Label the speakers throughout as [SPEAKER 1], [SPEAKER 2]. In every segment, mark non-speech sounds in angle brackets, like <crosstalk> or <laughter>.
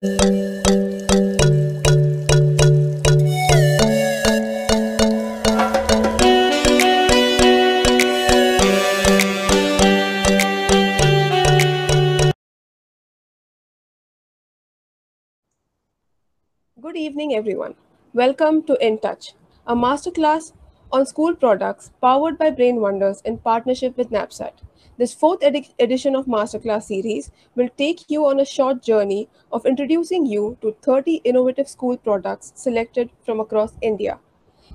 [SPEAKER 1] Good evening, everyone. Welcome to In Touch, a masterclass on school products powered by Brain Wonders in partnership with NAPSAT. This fourth edi- edition of Masterclass series will take you on a short journey of introducing you to 30 innovative school products selected from across India.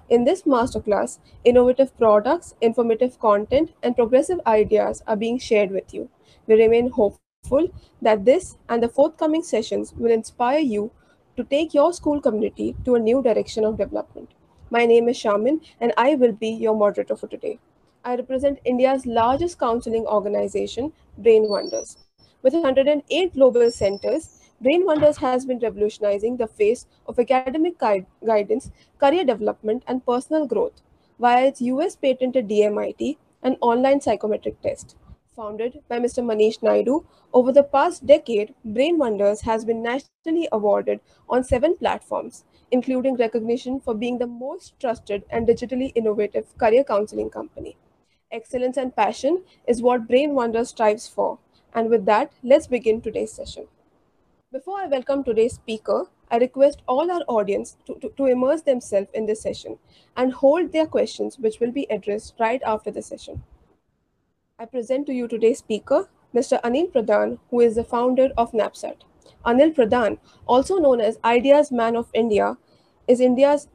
[SPEAKER 1] In this masterclass, innovative products, informative content, and progressive ideas are being shared with you. We remain hopeful that this and the forthcoming sessions will inspire you to take your school community to a new direction of development. My name is Shamin, and I will be your moderator for today. I represent India's largest counseling organization, Brain Wonders. With 108 global centers, Brain Wonders has been revolutionizing the face of academic guide- guidance, career development, and personal growth via its US patented DMIT an online psychometric test. Founded by Mr. Manish Naidu, over the past decade, Brain Wonders has been nationally awarded on seven platforms, including recognition for being the most trusted and digitally innovative career counseling company. Excellence and passion is what Brain Wonders strives for. And with that, let's begin today's session. Before I welcome today's speaker, I request all our audience to, to, to immerse themselves in this session and hold their questions, which will be addressed right after the session. I present to you today's speaker, Mr. Anil Pradhan, who is the founder of NAPSAT. Anil Pradhan, also known as Ideas Man of India, is India's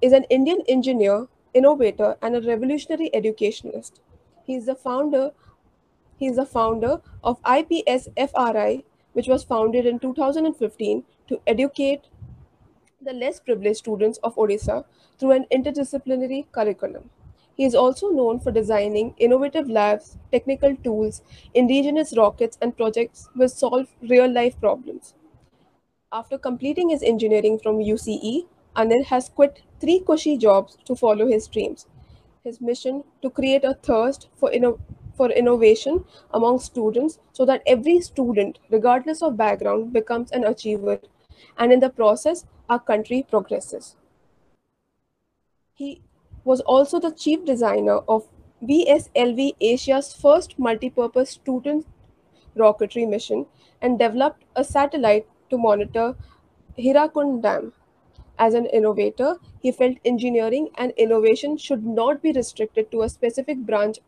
[SPEAKER 1] is an Indian engineer, innovator, and a revolutionary educationalist. He is the founder he is the founder of IPSFRI, which was founded in 2015 to educate the less privileged students of Odisha through an interdisciplinary curriculum. He is also known for designing innovative labs, technical tools, indigenous rockets, and projects which solve real life problems. After completing his engineering from UCE, Anil has quit three cushy jobs to follow his dreams. His mission to create a thirst for, inno- for innovation among students so that every student, regardless of background, becomes an achiever, and in the process, our country progresses. He was also the chief designer of VSLV Asia's first multi-purpose student rocketry mission and developed a satellite to monitor Hirakund Dam. As an innovator, he felt engineering and innovation should not be restricted to a specific branch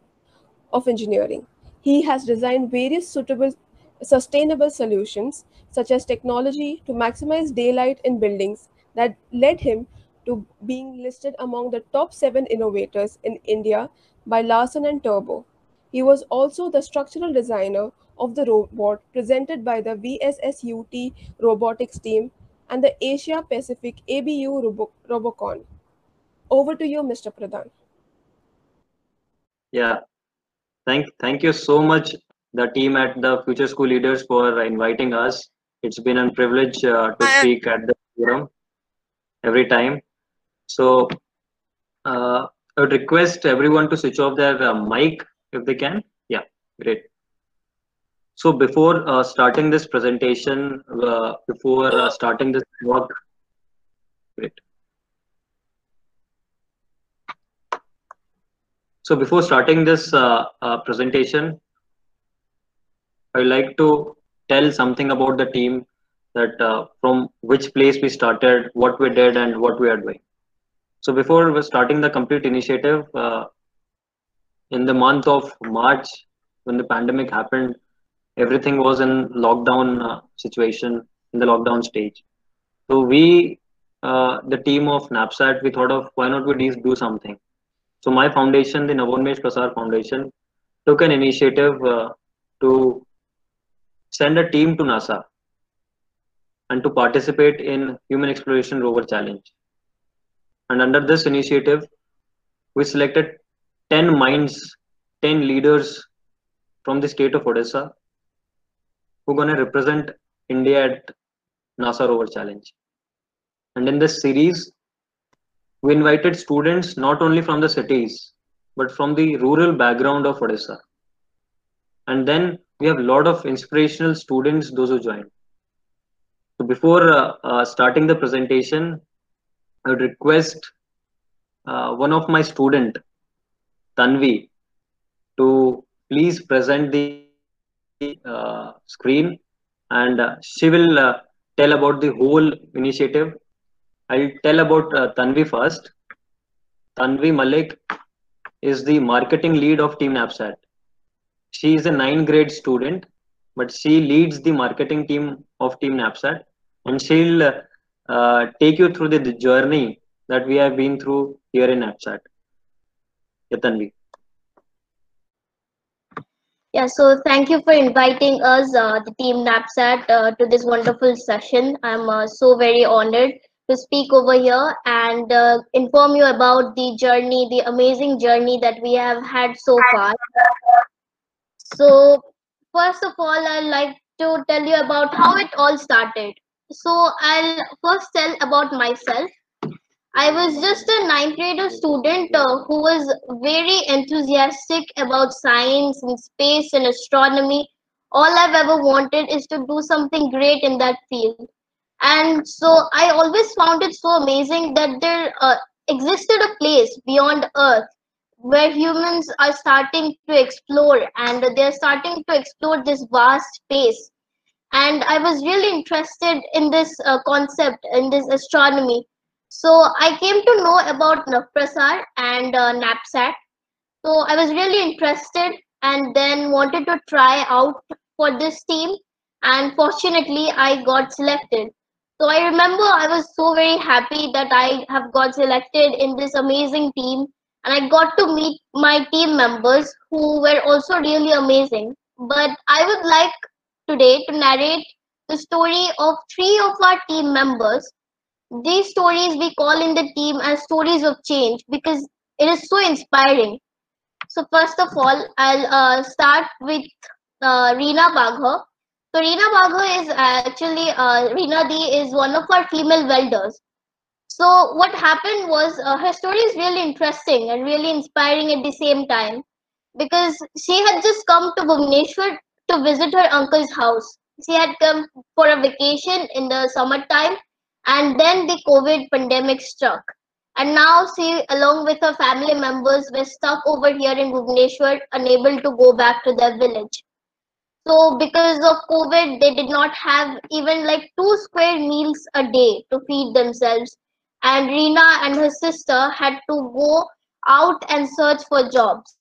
[SPEAKER 1] of engineering. He has designed various suitable sustainable solutions such as technology to maximize daylight in buildings that led him to being listed among the top 7 innovators in India by Larsen and Turbo. He was also the structural designer of the robot presented by the VSSUT robotics team and the Asia Pacific ABU Robo- Robocon. Over to you, Mr. Pradhan.
[SPEAKER 2] Yeah, thank thank you so much, the team at the Future School Leaders for inviting us. It's been a privilege uh, to speak at the forum every time. So uh, I would request everyone to switch off their uh, mic if they can. Yeah, great. So before uh, starting this presentation, uh, before uh, starting this talk, great. So before starting this uh, uh, presentation, I'd like to tell something about the team that uh, from which place we started, what we did, and what we are doing. So before we're starting the complete initiative, in the month of March, when the pandemic happened, everything was in lockdown uh, situation, in the lockdown stage. So we, uh, the team of NAPSAT, we thought of why not we do something. So my foundation, the Navonmesh Prasar Foundation, took an initiative uh, to send a team to NASA and to participate in Human Exploration Rover Challenge. And under this initiative, we selected 10 minds, 10 leaders from the state of Odisha who to represent India at NASA Rover Challenge. And in this series, we invited students not only from the cities, but from the rural background of Odisha. And then we have a lot of inspirational students, those who joined. So before uh, uh, starting the presentation, I would request uh, one of my student, Tanvi, to please present the uh, screen and uh, she will uh, tell about the whole initiative. I'll tell about uh, Tanvi first. Tanvi Malik is the marketing lead of Team Knapsack. She is a ninth grade student, but she leads the marketing team of Team Knapsack and she'll take you through the, the, journey that we have been through here in Knapsack. Yeah, Tanvi.
[SPEAKER 3] Yeah, so thank you for inviting us, uh, the team NAPSAT, uh, to this wonderful session. I'm uh, so very honored to speak over here and uh, inform you about the journey, the amazing journey that we have had so far. So, first of all, I'd like to tell you about how it all started. So, I'll first tell about myself. I was just a ninth grader student uh, who was very enthusiastic about science and space and astronomy. All I've ever wanted is to do something great in that field. And so I always found it so amazing that there uh, existed a place beyond Earth where humans are starting to explore and they're starting to explore this vast space. And I was really interested in this uh, concept, in this astronomy so I came to know about Navprasar and uh, Knapsack. So I was really interested and then wanted to try out for this team. And fortunately, I got selected. So I remember I was so very happy that I have got selected in this amazing team. And I got to meet my team members who were also really amazing. But I would like today to narrate the story of three of our team members these stories we call in the team as stories of change because it is so inspiring. So first of all, I'll uh, start with uh, Reena Bagha. So Reena Bagha is actually, uh, Reena D is one of our female welders. So what happened was uh, her story is really interesting and really inspiring at the same time because she had just come to Bhubaneswar to visit her uncle's house. She had come for a vacation in the summertime and then the COVID pandemic struck. And now she, along with her family members, were stuck over here in Bhubaneswar, unable to go back to their village. So because of COVID, they did not have even like two square meals a day to feed themselves. And Reena and her sister had to go out and search for jobs.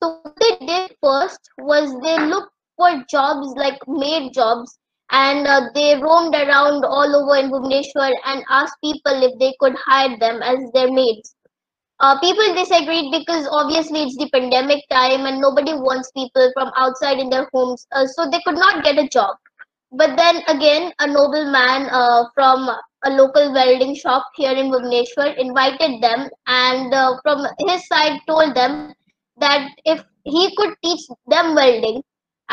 [SPEAKER 3] So what they did first was they looked for jobs like maid jobs and uh, they roamed around all over in Bhubaneswar and asked people if they could hire them as their maids. Uh, people disagreed because obviously it's the pandemic time and nobody wants people from outside in their homes, uh, so they could not get a job. But then again, a noble man uh, from a local welding shop here in Bhubaneswar invited them and uh, from his side told them that if he could teach them welding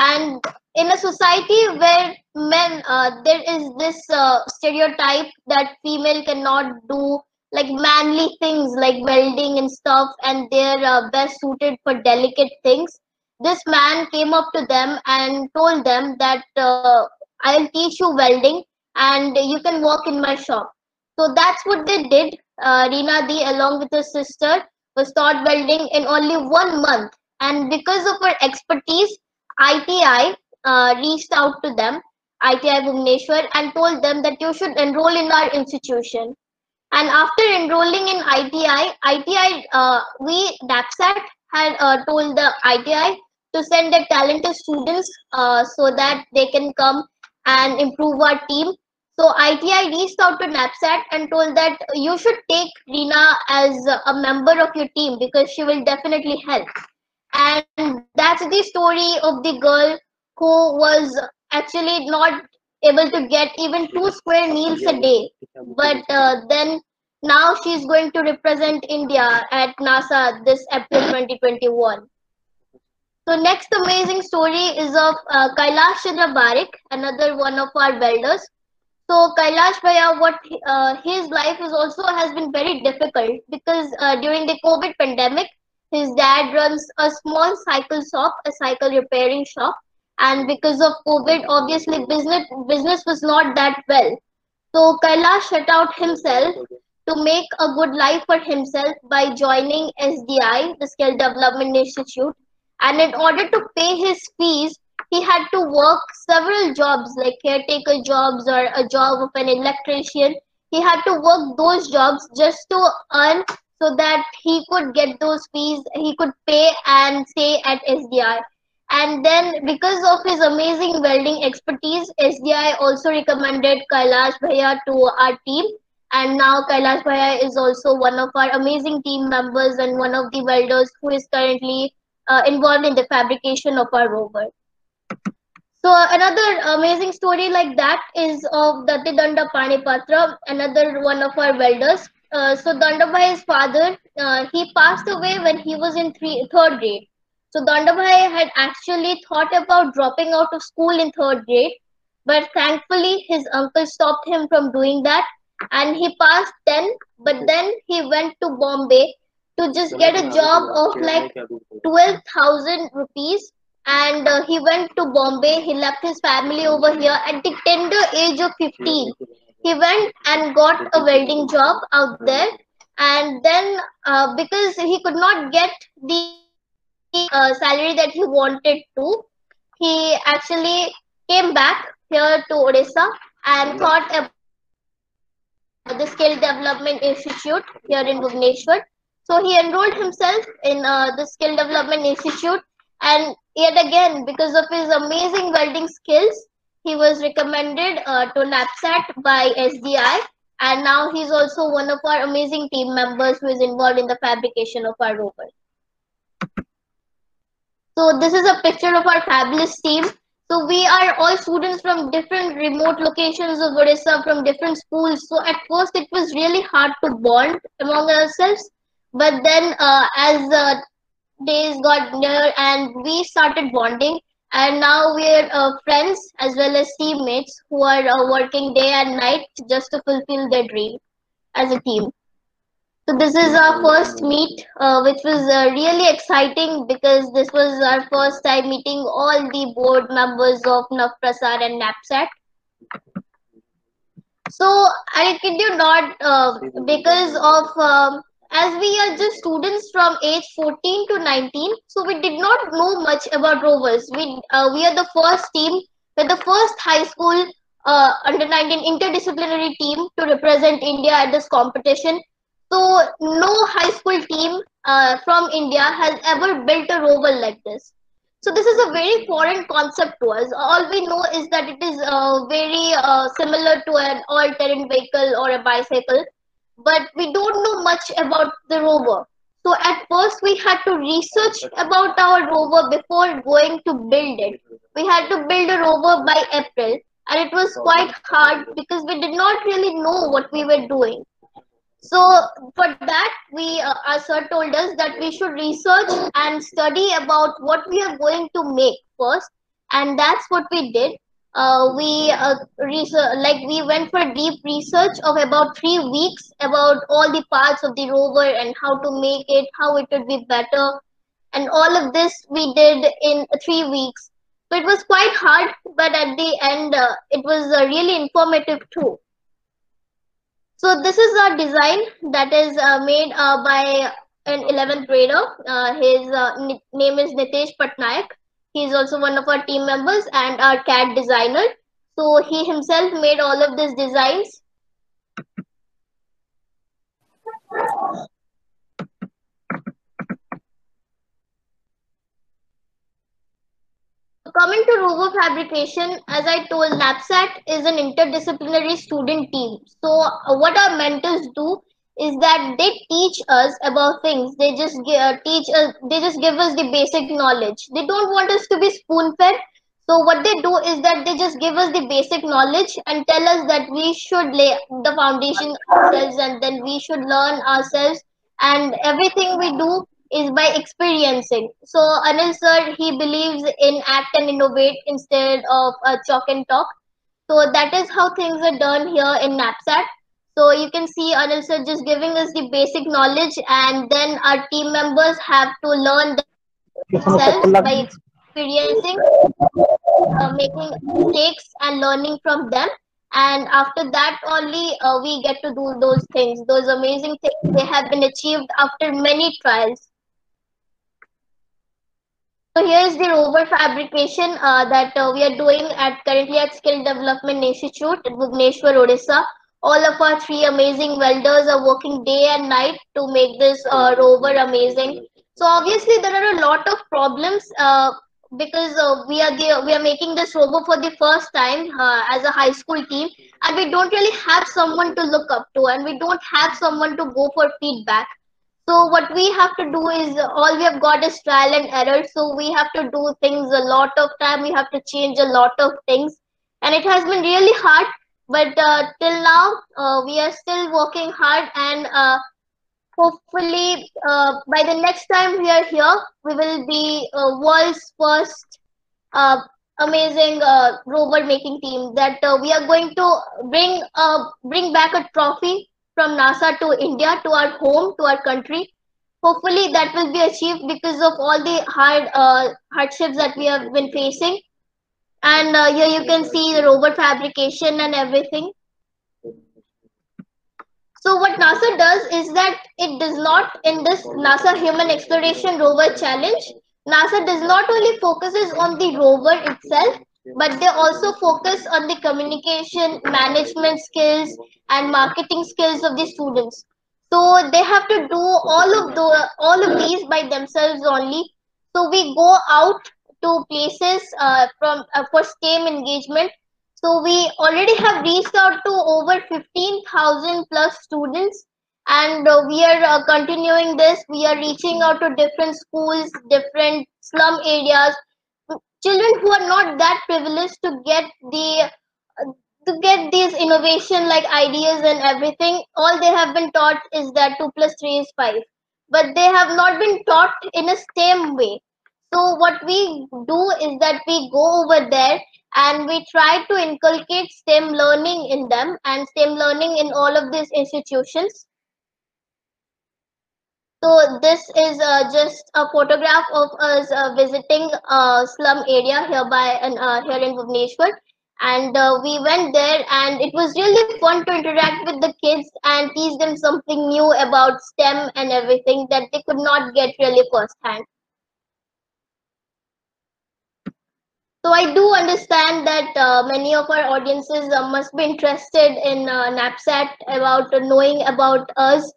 [SPEAKER 3] and in a society where men uh, there is this uh, stereotype that female cannot do like manly things like welding and stuff and they're uh, best suited for delicate things this man came up to them and told them that uh, i'll teach you welding and you can work in my shop. So that's what they did. Uh, Reena D along with her sister was taught welding in only one month. And because of her expertise ITI uh, reached out to them, ITI Bhubaneswar, and told them that you should enroll in our institution. And after enrolling in ITI, ITI, uh, we, Knapsack, had uh, told the ITI to send their talented students uh, so that they can come and improve our team. So ITI reached out to Knapsack and told that you should take Reena as a member of your team because she will definitely help. And that's the story of the girl who was actually not able to get even two square meals a day. But uh, then now she's going to represent India at NASA this April 2021. So next amazing story is of uh, Kailash Chandra Barik, another one of our welders. So Kailash Bhaiya, what uh, his life is also has been very difficult because uh, during the COVID pandemic, his dad runs a small cycle shop, a cycle repairing shop, and because of COVID, obviously business business was not that well. So Kailash shut out himself to make a good life for himself by joining SDI, the Skill Development Institute. And in order to pay his fees, he had to work several jobs like caretaker jobs or a job of an electrician. He had to work those jobs just to earn so that he could get those fees, he could pay and stay at SDI. And then, because of his amazing welding expertise, SDI also recommended Kailash Bhaiya to our team. And now Kailash Bhaiya is also one of our amazing team members and one of the welders who is currently uh, involved in the fabrication of our rover. So another amazing story like that is of Datti Danda Panipatra, another one of our welders. Uh, so Dandabhai's father, uh, he passed away when he was in three, third grade. So Dandabhai had actually thought about dropping out of school in third grade, but thankfully his uncle stopped him from doing that and he passed 10, but then he went to Bombay to just get a job of like 12,000 rupees and uh, he went to Bombay. He left his family over here at the tender age of 15. He went and got a welding job out there, and then uh, because he could not get the uh, salary that he wanted to, he actually came back here to Odisha and thought about the Skill Development Institute here in Bhubaneswar. So he enrolled himself in uh, the Skill Development Institute and yet again, because of his amazing welding skills, he was recommended uh, to NAPSAT by SDI. And now he's also one of our amazing team members who is involved in the fabrication of our rover. So this is a picture of our fabulous team. So we are all students from different remote locations of Odisha, from different schools. So at first it was really hard to bond among ourselves. But then uh, as uh, days got near and we started bonding and now we're uh, friends as well as teammates who are uh, working day and night just to fulfill their dream as a team. So this is our first meet uh, which was uh, really exciting because this was our first time meeting all the board members of Navprasar and NAPSAT so I kid you not uh, because of um, as we are just students from age 14 to 19 so we did not know much about rovers. We uh, we are the first team we're the first high school uh, under 19 interdisciplinary team to represent india at this competition. So no high school team uh, from india has ever built a rover like this. So this is a very foreign concept to us. All we know is that it is uh, very uh, similar to an all-terrain vehicle or a bicycle but we don't know much about the rover. So at first we had to research about our rover before going to build it. We had to build a rover by April and it was quite hard because we did not really know what we were doing. So for that, we uh, our sir told us that we should research and study about what we are going to make first, and that's what we did uh, we uh, research, like we went for deep research of about three weeks about all the parts of the rover and how to make it, how it would be better, and all of this we did in three weeks. So it was quite hard, but at the end, uh, it was uh, really informative too. So this is our design that is uh, made uh, by an 11th grader. his name is Nitesh Patnaik He's also one of our team members and our CAD designer. So he himself made all of these designs. Coming to rover fabrication, as I told, NAPSAT is an interdisciplinary student team. So what our mentors do is that they teach us about things. They just uh, teach us they just give us the basic knowledge. They don't want us to be spoon fed so what they do is that they just give us the basic knowledge and tell us that we should lay the foundation ourselves and then we should learn ourselves. And everything we do is by experiencing. So anil sir he believes in act and innovate instead of uh, chalk and talk. So that is how things are done here in napsat so you can see Anil sir just giving us the basic knowledge and then our team members have to learn themselves by experiencing, uh, making mistakes and learning from them. And after that, only uh, we get to do those things, those amazing things they have been achieved after many trials. So here is the rover fabrication uh, that uh, we are doing at currently at Skill Development Institute at Bhubaneswar, Odisha. All of our three amazing welders are working day and night to make this uh, rover amazing. So obviously there are a lot of problems uh, because uh, we are the, we are making this rover for the first time uh, as a high school team, and we don't really have someone to look up to, and we don't have someone to go for feedback so what we have to do is all we have got is trial and error. So we have to do things a lot of time. We have to change a lot of things, and it has been really hard. But uh, till now, uh, we are still working hard, and uh, hopefully, uh, by the next time we are here, we will be uh, world's first uh, amazing rover making team. That we are going to bring bring back a trophy from NASA to India, to our home, to our country. Hopefully that will be achieved because of all the hard uh, hardships that we have been facing. And uh, here you can see the rover fabrication and everything. So what NASA does is that it does not, in this NASA Human Exploration Rover Challenge, NASA does not only focuses on the rover itself, but they also focus on the communication management skills and marketing skills of the students so they have to do all of the all of these by themselves only so we go out to places uh, from uh, for STEM engagement. So we already have reached out to over 15000 plus students. And uh, we are uh, continuing this. We are reaching out to different schools different slum areas. Children who are not that privileged to get the to get these innovation like ideas and everything all they have been taught is that 2 plus 3 is 5 but they have not been taught in a stem way so what we do is that we go over there and we try to inculcate stem learning in them and stem learning in all of these institutions so this is uh, just a photograph of us uh, visiting a slum area hereby and uh, here in Bhubaneswar. And uh, we went there and it was really fun to interact with the kids and teach them something new about STEM and everything that they could not get really firsthand. So I do understand that uh, many of our audiences uh, must be interested in uh, NAPSAT about knowing about us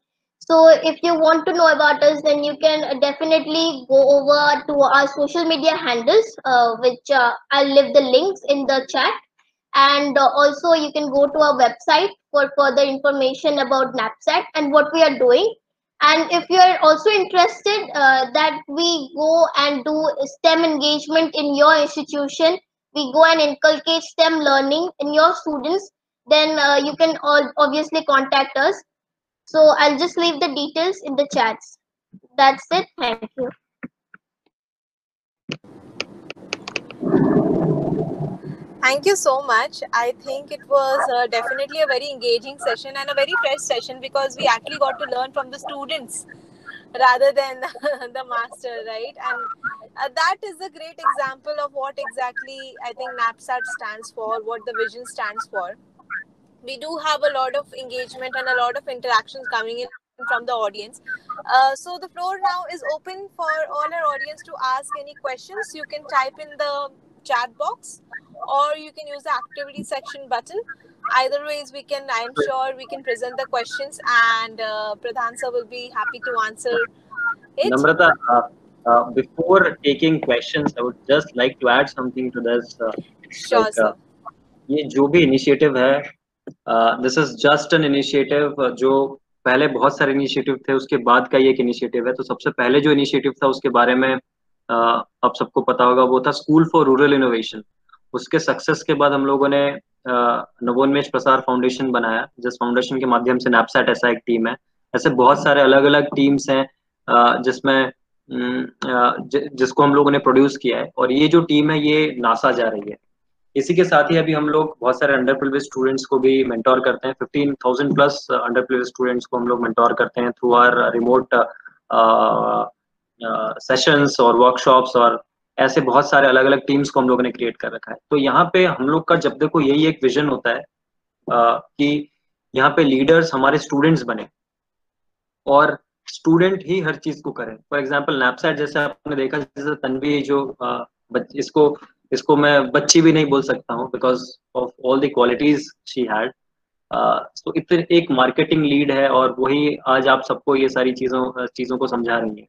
[SPEAKER 3] so if you want to know about us, then you can definitely go over to our social media handles, uh, which uh, I'll leave the links in the chat. And uh, also you can go to our website for further information about NAPSAT and what we are doing. And if you are also interested uh, that we go and do STEM engagement in your institution, we go and inculcate STEM learning in your students, then uh, you can all obviously contact us so I'll just leave the details in the chats. That's it. Thank you.
[SPEAKER 4] Thank you so much. I think it was uh, definitely a very engaging session and a very fresh session because we actually got to learn from the students rather than <laughs> the master, right? And uh, that is a great example of what exactly I think NAPSAT stands for, what the vision stands for we do have a lot of engagement and a lot of interactions coming in from the audience. Uh, so the floor now is open for all our audience to ask any questions. You can type in the chat box or you can use the activity section button. Either ways, we can, I'm sure we can present the questions and uh, Pradhan sir will be happy to answer it.
[SPEAKER 2] Namrata, uh, uh, before taking questions, I would just like to add something to this. Uh,
[SPEAKER 4] sure, like, sir.
[SPEAKER 2] ये जो भी initiative है this is just an initiative जो पहले बहुत सारे initiative थे उसके बाद का ये एक इनिशिएटिव है तो सबसे पहले जो इनिशिएटिव था उसके बारे में अब सबको पता होगा, वो था स्कूल फॉर रूरल इनोवेशन। उसके सक्सेस के बाद हम लोगों ने नवोन्मेष प्रसार फाउंडेशन बनाया, जिस फाउंडेशन के माध्यम से नैपसेट ऐसा एक टीम है। ऐसे बहुत सारे अलग अलग टीम्स हैं जिसमें जिसको हम लोगों ने प्रोड्यूस किया है। और ये जो टीम है, ये नासा जा रही है। इसी के साथ ही अभी हम लोग बहुत सारे अंडर प्रिविलेज स्टूडेंट्स को भी मेंटोर करते हैं। Fifteen thousand plus under privilege students को हम लोग मेंटोर करते हैं थ्रू आर रिमोट सेशंस और वर्कशॉप्स और ऐसे बहुत सारे अलग अलग टीम्स को हम लोगों ने क्रिएट कर रखा है। तो यहाँ पे हम लोग का जब देखो यही एक विजन होता है आ, कि यहाँ पे लीडर्स हमारे स्टूडेंट्स बने और स्टूडेंट ही हर चीज़ को करें। फॉर एग्ज़ाम्पल नैपसेट जैसे आपने देखा जैसे तनवी जो आ, इसको इसको मैं बच्ची भी नहीं बोल सकता हूँ because of all the qualities she had तो इतने एक मार्केटिंग लीड है और वही आज आप सबको ये सारी चीज़ों चीज़ों को समझा रही है।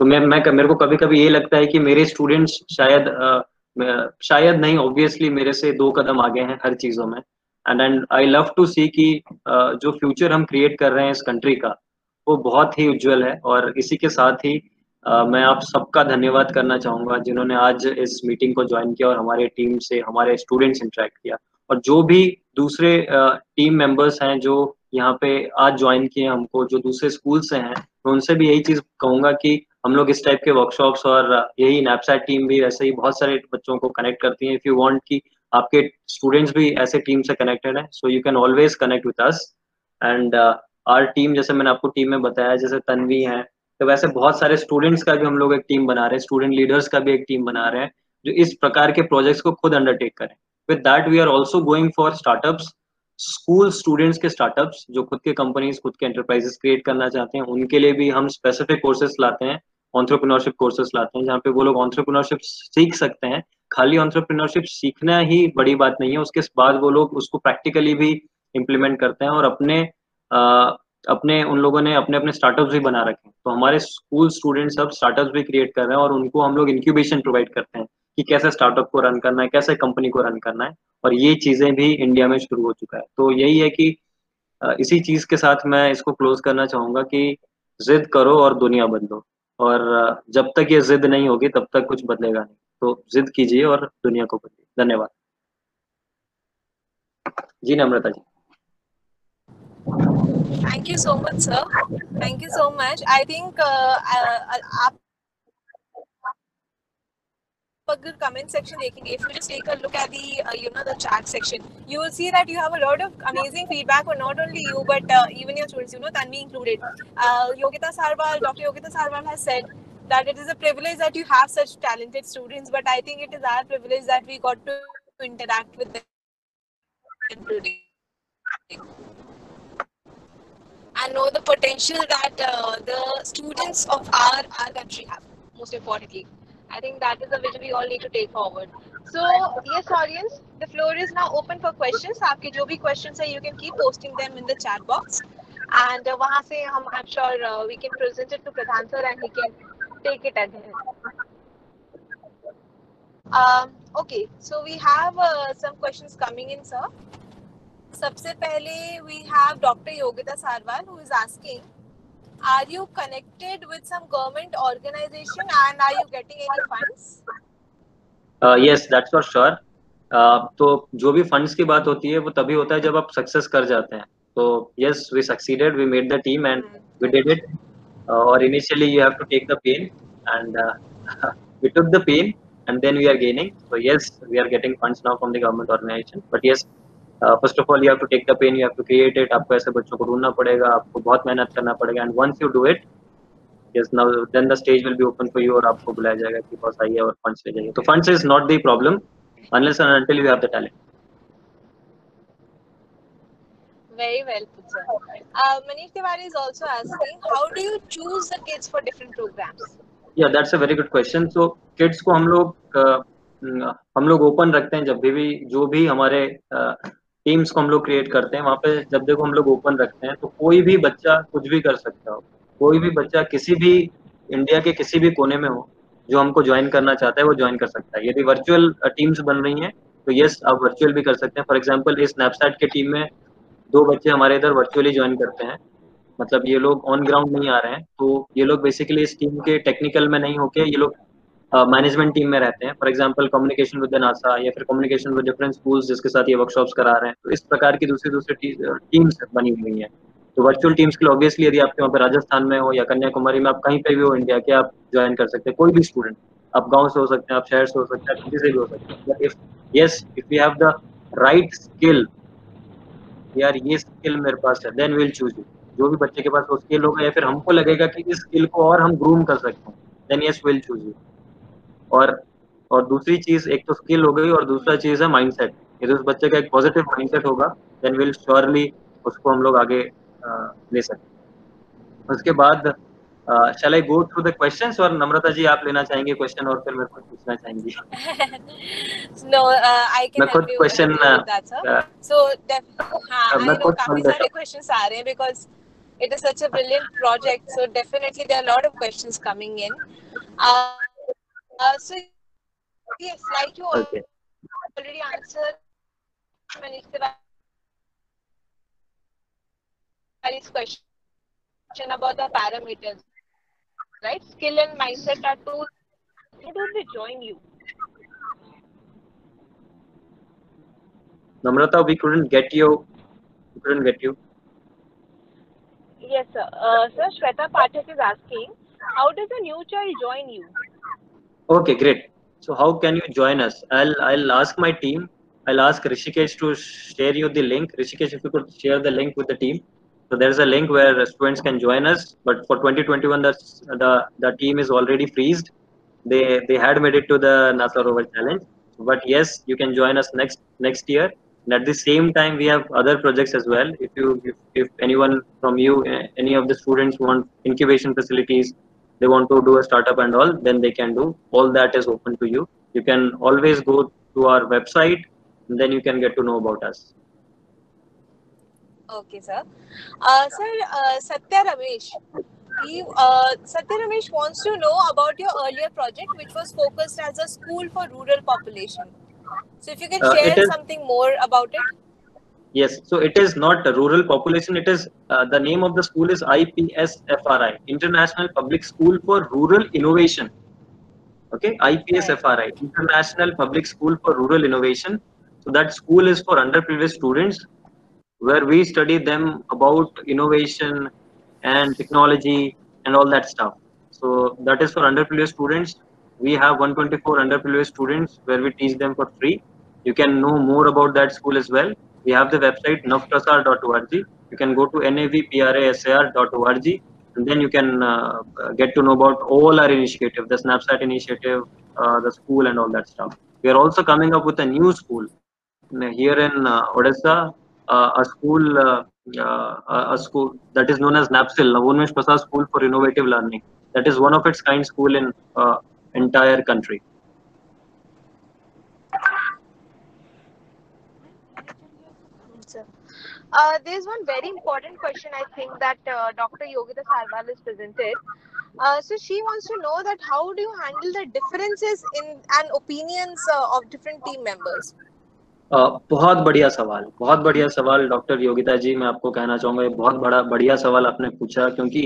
[SPEAKER 2] तो मैं मैं मेरे को कभी कभी ये लगता है कि मेरे स्टूडेंट्स शायद uh, शायद नहीं ऑब्वियसली मेरे से दो कदम आगे हैं हर चीज़ों में। And and I love to see कि uh, जो फ्यूचर हम क्रिएट कर रहे हैं इस कंट्री का वो बहुत ही उज्जवल है। और इसी के साथ ही uh, मैं आप सबका धन्यवाद करना चाहूँगा जिन्होंने आज इस मीटिंग को ज्वाइन किया और हमारे टीम से हमारे स्टूडेंट्स इंटरेक्ट किया। और जो भी दूसरे टीम मेंबर्स हैं जो यहाँ पे आज ज्वाइन किए हमको जो दूसरे स्कूल से हैं मैं उनसे भी यही चीज़ कहूँगा कि हम लोग इस टाइप के वर्कशॉप्स और यही नैपसाइट टीम भी ऐसे ही बहुत सारे बच्चों को कनेक्ट करती है। इफ़ यू वांट कि आपके स्टूडेंट्स भी ऐसे टीम से कनेक्टेड है so you can always connect with us and our team जैसे मैंने आपको टीम में बताया, जैसे तनवी है तो वैसे बहुत सारे स्टूडेंट्स का भी हम लोग एक टीम बना रहे हैं। स्टूडेंट लीडर्स का भी एक टीम बना रहे हैं, जो इस प्रकार के प्रोजेक्ट्स को खुद अंडरटेक करें। With that we are also going for startups school students के स्टार्टअप्स जो खुद के कंपनीज़ खुद के एंटरप्राइजेस क्रिएट करना चाहते हैं उनके लिए भी हम स्पेसिफिक कोर्सेस लाते हैं ऑन्ट्रप्रनोरशिप कोर्सेस लाते हैं जहाँ पे वो लोग ऑन्ट्रप्रनोरशिप सीख सकते हैं। खाली ऑन्ट्रप्रनोरशिप सीखना ही बड़ी बात नहीं है उसके बाद वो लोग उसको प्रैक्टिकली भी इम्प्लीमेंट करते हैं और अपने आ, अपने उन लोगों ने अपने अपने स्टार्टअप्स भी बना रखे हैं। तो हमारे स्कूल स्टूडेंट्स अब स्टार्टअप्स भी क्रिएट कर रहे हैं और उनको हम लोग इंक्यूबेशन प्रोवाइड करते हैं। कि कैसे स्टार्टअप को रन करना है, कैसे कंपनी को रन करना है, और ये चीज़ें भी इंडिया में शुरू हो चुका है। तो यही है कि इसी चीज़ के साथ मैं इसको क्लोज करना चाहूँगा कि जिद करो और दुनिया बदलो। और जब तक ये जिद नहीं होगी, तब तक कुछ बदलेगा नहीं। तो जिद कीजिए और दुनिया को बदलिए। धन्यवाद। जी, Namrata ji.
[SPEAKER 4] Thank you so much sir thank you so much I think आप अगर comment section देखेंगे if you just take a look at the uh, you know the chat section you will see that you have a lot of amazing feedback for not only you but uh, even your students you know Tanvi included uh, Yogita Sarwal Dr. Yogita Sarwal has said that it is a privilege that you have such talented students but I think it is our privilege that we got to interact with them today and know the potential that uh, the students of our our country have most importantly I think that is the vision we all need to take forward. So yes, audience, the floor is now open for questions. आपके जो भी questions है, you can keep posting them in the chat box, and uh, वहाँ से हम I'm sure uh, we can present it to Pradhan sir and he can take it ahead. Um, okay, so we have uh, some questions coming in, sir. सबसे पहले we have Dr. Yogita Sarwal who is asking are you connected with some government organization and are you getting any funds?
[SPEAKER 2] Uh, yes that's for sure. Uh, तो जो भी funds की बात होती है वो तभी होता है जब आप सक्सेस कर जाते हैं। तो yes we succeeded we made the team and we did it और initially you have to take the pain and we took the pain and then we are gaining so yes we are getting funds now from the government organisation but yes first of all you to take the pain you to create it आपको ऐसे बच्चों को ढूंढना पड़ेगा आपको बहुत मेहनत करना पड़ेगा. And once you do it yes now then the stage will be open for you और आपको बुलाया जाएगा कि बस आइए और फंड्स ले जाइए. तो funds is not the problem unless and until you have the talent हम लोग uh, ओपन रखते हैं जब भी जो भी हमारे uh, टीम्स को हम लोग क्रिएट करते हैं, वहाँ पे जब देखो हम लोग ओपन रखते हैं तो कोई भी बच्चा कुछ भी कर सकता हो। कोई भी बच्चा किसी भी इंडिया के किसी भी कोने में हो, जो हमको ज्वाइन करना चाहता है, वो ज्वाइन कर सकता है। यदि वर्चुअल टीम्स बन रही हैं तो यस आप वर्चुअल भी कर सकते हैं। फॉर एग्ज़ाम्पल इस स्नैपचैट के टीम में दो बच्चे हमारे इधर वर्चुअली ज्वाइन करते हैं। मतलब ये लोग ऑन ग्राउंड नहीं आ रहे हैं तो ये लोग बेसिकली इस टीम के टेक्निकल में नहीं होके ये लोग मैनेजमेंट टीम में रहते हैं। For example communication with NASA या फिर कम्युनिकेशन विद डिफरेंट स्कूल्स जिसके साथ ये वर्कशॉप्स करा रहे हैं। तो इस प्रकार की दूसरी दूसरी टीम्स बनी हुई हैं। तो वर्चुअल टीम्स के लिए ऑब्वियसली यदि आपके वहाँ पे राजस्थान में हो या कन्याकुमारी में आप कहीं पे भी हो इंडिया के, आप ज्वाइन कर सकते हैं। कोई भी स्टूडेंट आप गाँव से हो सकते हैं, आप शहर से हो सकते हैं किसी से भी हो सकते हैं। Yes if you have the right skill यार ये स्किल मेरे पास है देन विल चूज़ जो भी बच्चे के पास वो स्किल होगा या फिर हमको लगेगा कि इस स्किल को और हम ग्रूम कर सकते हैं then yes will choose you और और दूसरी चीज़ एक तो स्किल हो गई और दूसरा चीज़ है माइंडसेट यदि उस बच्चे का एक पॉजिटिव माइंडसेट होगा देन विल श्योरली उसको हम लोग आगे ले सकते उसके बाद shall I go through the questions और नम्रता जी आप लेना चाहेंगे क्वेश्चन और फिर मेरे को पूछना चाहेंगी? <laughs>
[SPEAKER 4] Uh, i can
[SPEAKER 2] मैं खुद क्वेश्चन
[SPEAKER 4] sir. so def- हाँ,
[SPEAKER 2] मैं खुद
[SPEAKER 4] काफ़ी सारे questions आ रहे हैं because it is such a brilliant project. So definitely there are a lot of questions coming in. Uh, uh, so yes like you
[SPEAKER 2] Okay.
[SPEAKER 4] already answered Manish Tiwari's question about the parameters right skill and mindset are two how don't they join you
[SPEAKER 2] Namrata, we couldn't get you. We couldn't get you.
[SPEAKER 5] Yes, sir. Uh, sir, Shweta Pathak is asking, how does a new child join you?
[SPEAKER 2] Okay, great. So how can you join us? I'll I'll ask my team. I'll ask Rishikesh to share you the link. Rishikesh, if you could share the link with the team. So there's a link where students can join us. But for 2021, the the, the team is already freezed. They they had made it to the NASA Rover Challenge. But yes, you can join us next next year. And at the same time, we have other projects as well. If you if, if anyone from you, eh, any of the students want incubation facilities, they want to do a startup and all, then they can do. All that is open to you. You can always go to our website, and then you can get to know about us.
[SPEAKER 4] Okay, sir. Uh, sir, uh, Satya Ramesh, he, uh, Satya Ramesh wants to know about your earlier project, which was focused as a school for rural population. So, if you can
[SPEAKER 2] Uh,
[SPEAKER 4] share
[SPEAKER 2] is-
[SPEAKER 4] something more about it.
[SPEAKER 2] Yes, so it is not a rural population. It is uh, the name of the school is IPSFRI, International Public School for Rural Innovation. Okay, IPSFRI, International Public School for Rural Innovation. So that school is for underprivileged students, where we study them about innovation and technology and all that stuff. So that is for underprivileged students. We have 124 underprivileged students where we teach them for free. You can know more about that school as well. We have the website navprasar.org. You can go to navprasar.org and then you can uh, uh, get to know about all our initiative, the Snapchat initiative, uh, the school and all that stuff. We are also coming up with a new school here in uh, Odessa, uh, a school, uh, uh, a school that is known as NAPSIL, Navonmesh Prasad School for Innovative Learning. That is one of its kind school in uh, entire country.
[SPEAKER 4] Uh, there's one very important question I think that uh, Dr. Yogita Sarwal has presented. Uh, so she wants to know that how do you handle the differences in and opinions uh, of different team members?
[SPEAKER 2] Uh, बहुत बढ़िया सवाल बहुत बढ़िया सवाल doctor Yogita जी मैं आपको कहना चाहूँगा ये बहुत बड़ा बढ़िया सवाल आपने पूछा क्योंकि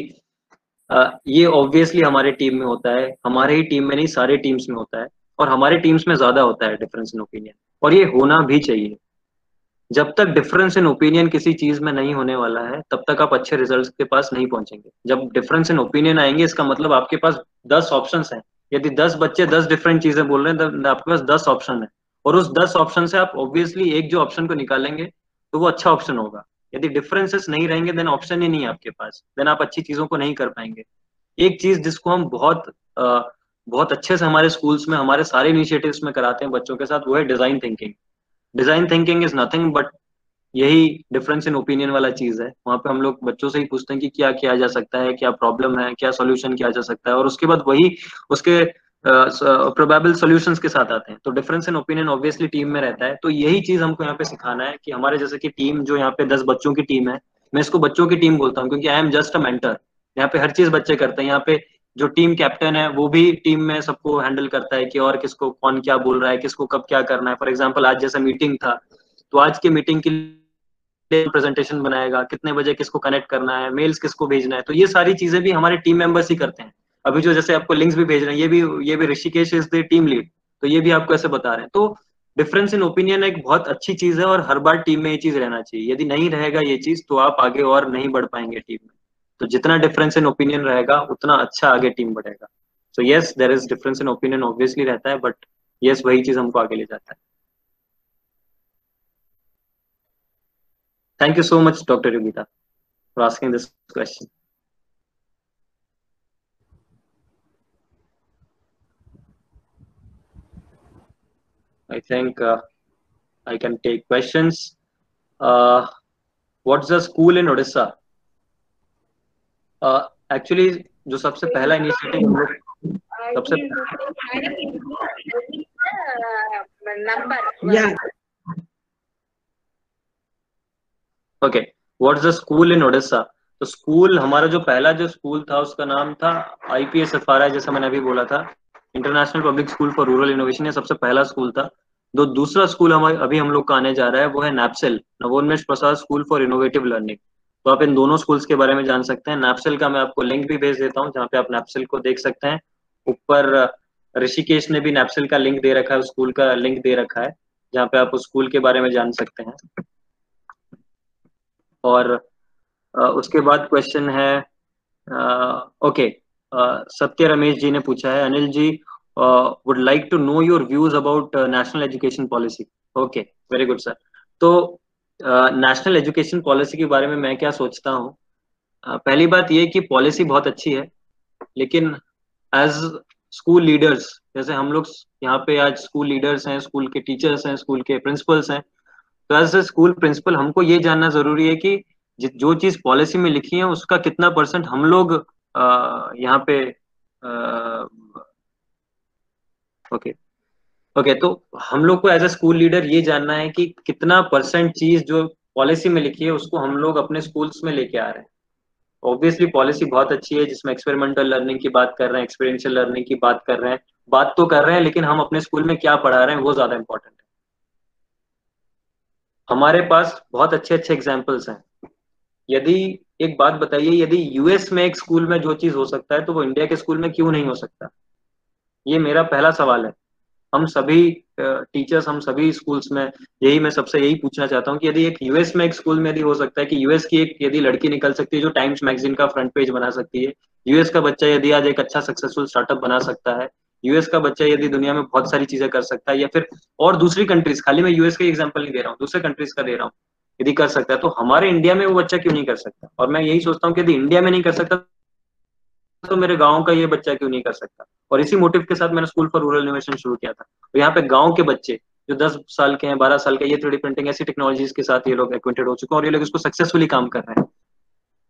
[SPEAKER 2] uh, ये ऑब्वियसली हमारे टीम में होता है हमारे ही टीम में नहीं सारे टीम्स में होता है और हमारे टीम्स में ज़्यादा होता है डिफरेंस इन ओपिनियन और ये होना भी चाहिए जब तक डिफरेंस इन ओपिनियन किसी चीज़ में नहीं होने वाला है, तब तक आप अच्छे रिजल्ट्स के पास नहीं पहुँचेंगे। जब डिफरेंस इन ओपिनियन आएँगे, इसका मतलब आपके पास दस ऑप्शन हैं। यदि दस बच्चे दस डिफरेंट चीज़ें बोल रहे हैं तो आपके पास दस ऑप्शन है। और उस दस ऑप्शन से आप ऑब्वियसली एक जो ऑप्शन को निकालेंगे तो वो अच्छा ऑप्शन होगा। यदि डिफरेंसेस नहीं रहेंगे देन ऑप्शन ही नहीं है आपके पास। देन आप अच्छी चीज़ों को नहीं कर पाएँगे। एक चीज़ जिसको हम बहुत बहुत अच्छे से हमारे स्कूल्स में, हमारे सारे इनिशिएटिव्स में कराते हैं बच्चों के साथ, वो है design thinking design thinking is nothing but यही डिफरेंस इन ओपिनियन वाला चीज़ है। वहाँ पे हम लोग बच्चों से ही पूछते हैं कि क्या किया जा सकता है क्या प्रॉब्लम है क्या सोल्यूशन किया जा सकता है और उसके बाद वही उसके प्रोबेबल uh, सोल्यूशंस के साथ आते हैं। तो difference in opinion obviously team में रहता है। तो यही चीज़ हमको यहाँ पे सिखाना है कि हमारे जैसे कि टीम जो यहाँ पे दस बच्चों की टीम है मैं इसको बच्चों की टीम बोलता हूँ क्योंकि I am just a mentor यहाँ पे हर चीज़ बच्चे करते हैं। यहाँ पे जो टीम कैप्टन है, वो भी टीम में सबको हैंडल करता है कि और किसको कौन क्या बोल रहा है, किसको कब क्या करना है। फॉर एग्ज़ाम्पल आज जैसा मीटिंग था तो आज की मीटिंग के लिए प्रेजेंटेशन बनाएगा, कितने बजे किसको कनेक्ट करना है मेल्स किसको भेजना है तो ये सारी चीज़ें भी हमारे टीम मेंबर्स ही करते हैं। अभी जो जैसे आपको लिंक्स भी भेज रहे हैं, ये भी ये भी Rishikesh is the team lead तो ये भी आपको ऐसे बता रहे हैं। तो डिफरेंस इन ओपिनियन एक बहुत अच्छी चीज़ है और हर बार टीम में ये चीज़ रहना चाहिए। यदि नहीं रहेगा ये चीज़ तो आप आगे और नहीं बढ़ पाएँगे टीम में। तो जितना डिफरेंस इन ओपिनियन रहेगा उतना अच्छा आगे टीम बढ़ेगा so yes there is difference in opinion obviously रहता है बट यस yes, वही चीज़ हमको आगे ले जाता है thank you so much doctor Yogita for asking this question I think uh, I can take questions. Uh, what's the school in Odisha? Uh, जो सबसे पहला इनिशिएटिव हम लोग सबसे.
[SPEAKER 6] Yeah.
[SPEAKER 2] Okay what's the school in Odisha तो school हमारा जो पहला जो स्कूल था उसका नाम था आईपीएस एफ़ जैसा मैंने अभी बोला था। International public school for rural innovation ये सबसे पहला स्कूल था। जो दूसरा स्कूल हमारे अभी हम लोग का आने जा रहा है वो है नैप्सेल Navonmesh Prasad school for innovative learning तो आप इन दोनों स्कूल्स के बारे में जान सकते हैं। नैप्सेल का मैं आपको लिंक भी भेज देता हूँ, जहाँ पे आप नैप्सेल को देख सकते हैं। ऊपर ऋषिकेश ने भी नैप्सेल का लिंक दे रखा है स्कूल का लिंक दे रखा है, जहाँ पे आप उस स्कूल के बारे में जान सकते हैं। और उसके बाद क्वेश्चन है ओके सत्य रमेश जी ने पूछा है, Anil ji would like to know your views about national education policy okay very good sir तो नेशनल एजुकेशन पॉलिसी के बारे में मैं क्या सोचता हूँ? पहली बात ये कि पॉलिसी बहुत अच्छी है, लेकिन एज स्कूल लीडर्स जैसे हम लोग यहाँ पे आज स्कूल लीडर्स हैं स्कूल के टीचर्स हैं स्कूल के प्रिंसिपल्स हैं तो एज ए स्कूल प्रिंसिपल हमको ये जानना ज़रूरी है कि जो चीज़ पॉलिसी में लिखी है, उसका कितना परसेंट हम लोग यहाँ पे ओके। ओके तो हम लोग को एज ए स्कूल लीडर ये जानना है कि कितना परसेंट चीज़ जो पॉलिसी में लिखी है, उसको हम लोग अपने स्कूल्स में लेके आ रहे हैं। ऑब्वियसली पॉलिसी बहुत अच्छी है, जिसमें एक्सपेरिमेंटल लर्निंग की बात कर रहे हैं एक्सपीरियंशियल लर्निंग की बात कर रहे हैं। बात तो कर रहे हैं, लेकिन हम अपने स्कूल में क्या पढ़ा रहे हैं, वो ज़्यादा इंपॉर्टेंट है। हमारे पास बहुत अच्छे अच्छे एग्जाम्पल्स हैं। यदि एक बात बताइए, यदि यूएस में एक स्कूल में जो चीज़ हो सकता है तो वो इंडिया के स्कूल में क्यों नहीं हो सकता? ये मेरा पहला सवाल है। हम सभी टीचर्स हम सभी स्कूल्स में, यही मैं सबसे यही पूछना चाहता हूँ कि यदि एक यूएस में एक स्कूल में यदि हो सकता है कि यूएस की एक यदि लड़की निकल सकती है जो टाइम्स मैगजीन का फ्रंट पेज बना सकती है यूएस का बच्चा यदि आज एक अच्छा सक्सेसफुल स्टार्टअप बना सकता है यूएस का बच्चा यदि दुनिया में बहुत सारी चीज़ें कर सकता है या फिर और दूसरी कंट्रीज़ खाली मैं यूएस का एग्ज़ाम्पल नहीं दे रहा हूँ, दूसरे कंट्रीज़ का दे रहा हूँ, यदि कर सकता है तो हमारे इंडिया में वो बच्चा क्यों नहीं कर सकता? और मैं यही सोचता हूँ कि यदि इंडिया में नहीं कर सकता तो मेरे गाँव का ये बच्चा क्यों नहीं कर सकता? और इसी मोटिव के साथ मैंने स्कूल फॉर रूरल इनोवेशन शुरू किया था। तो यहाँ पे गाँव के बच्चे जो 10 साल के हैं 12 साल के ये थ्री प्रिंटिंग ऐसी टेक्नोलॉजीज़ के साथ ये लोग एक्वेंटेड हो चुके हैं और ये लोग इसको सक्सेसफुली काम कर रहे हैं।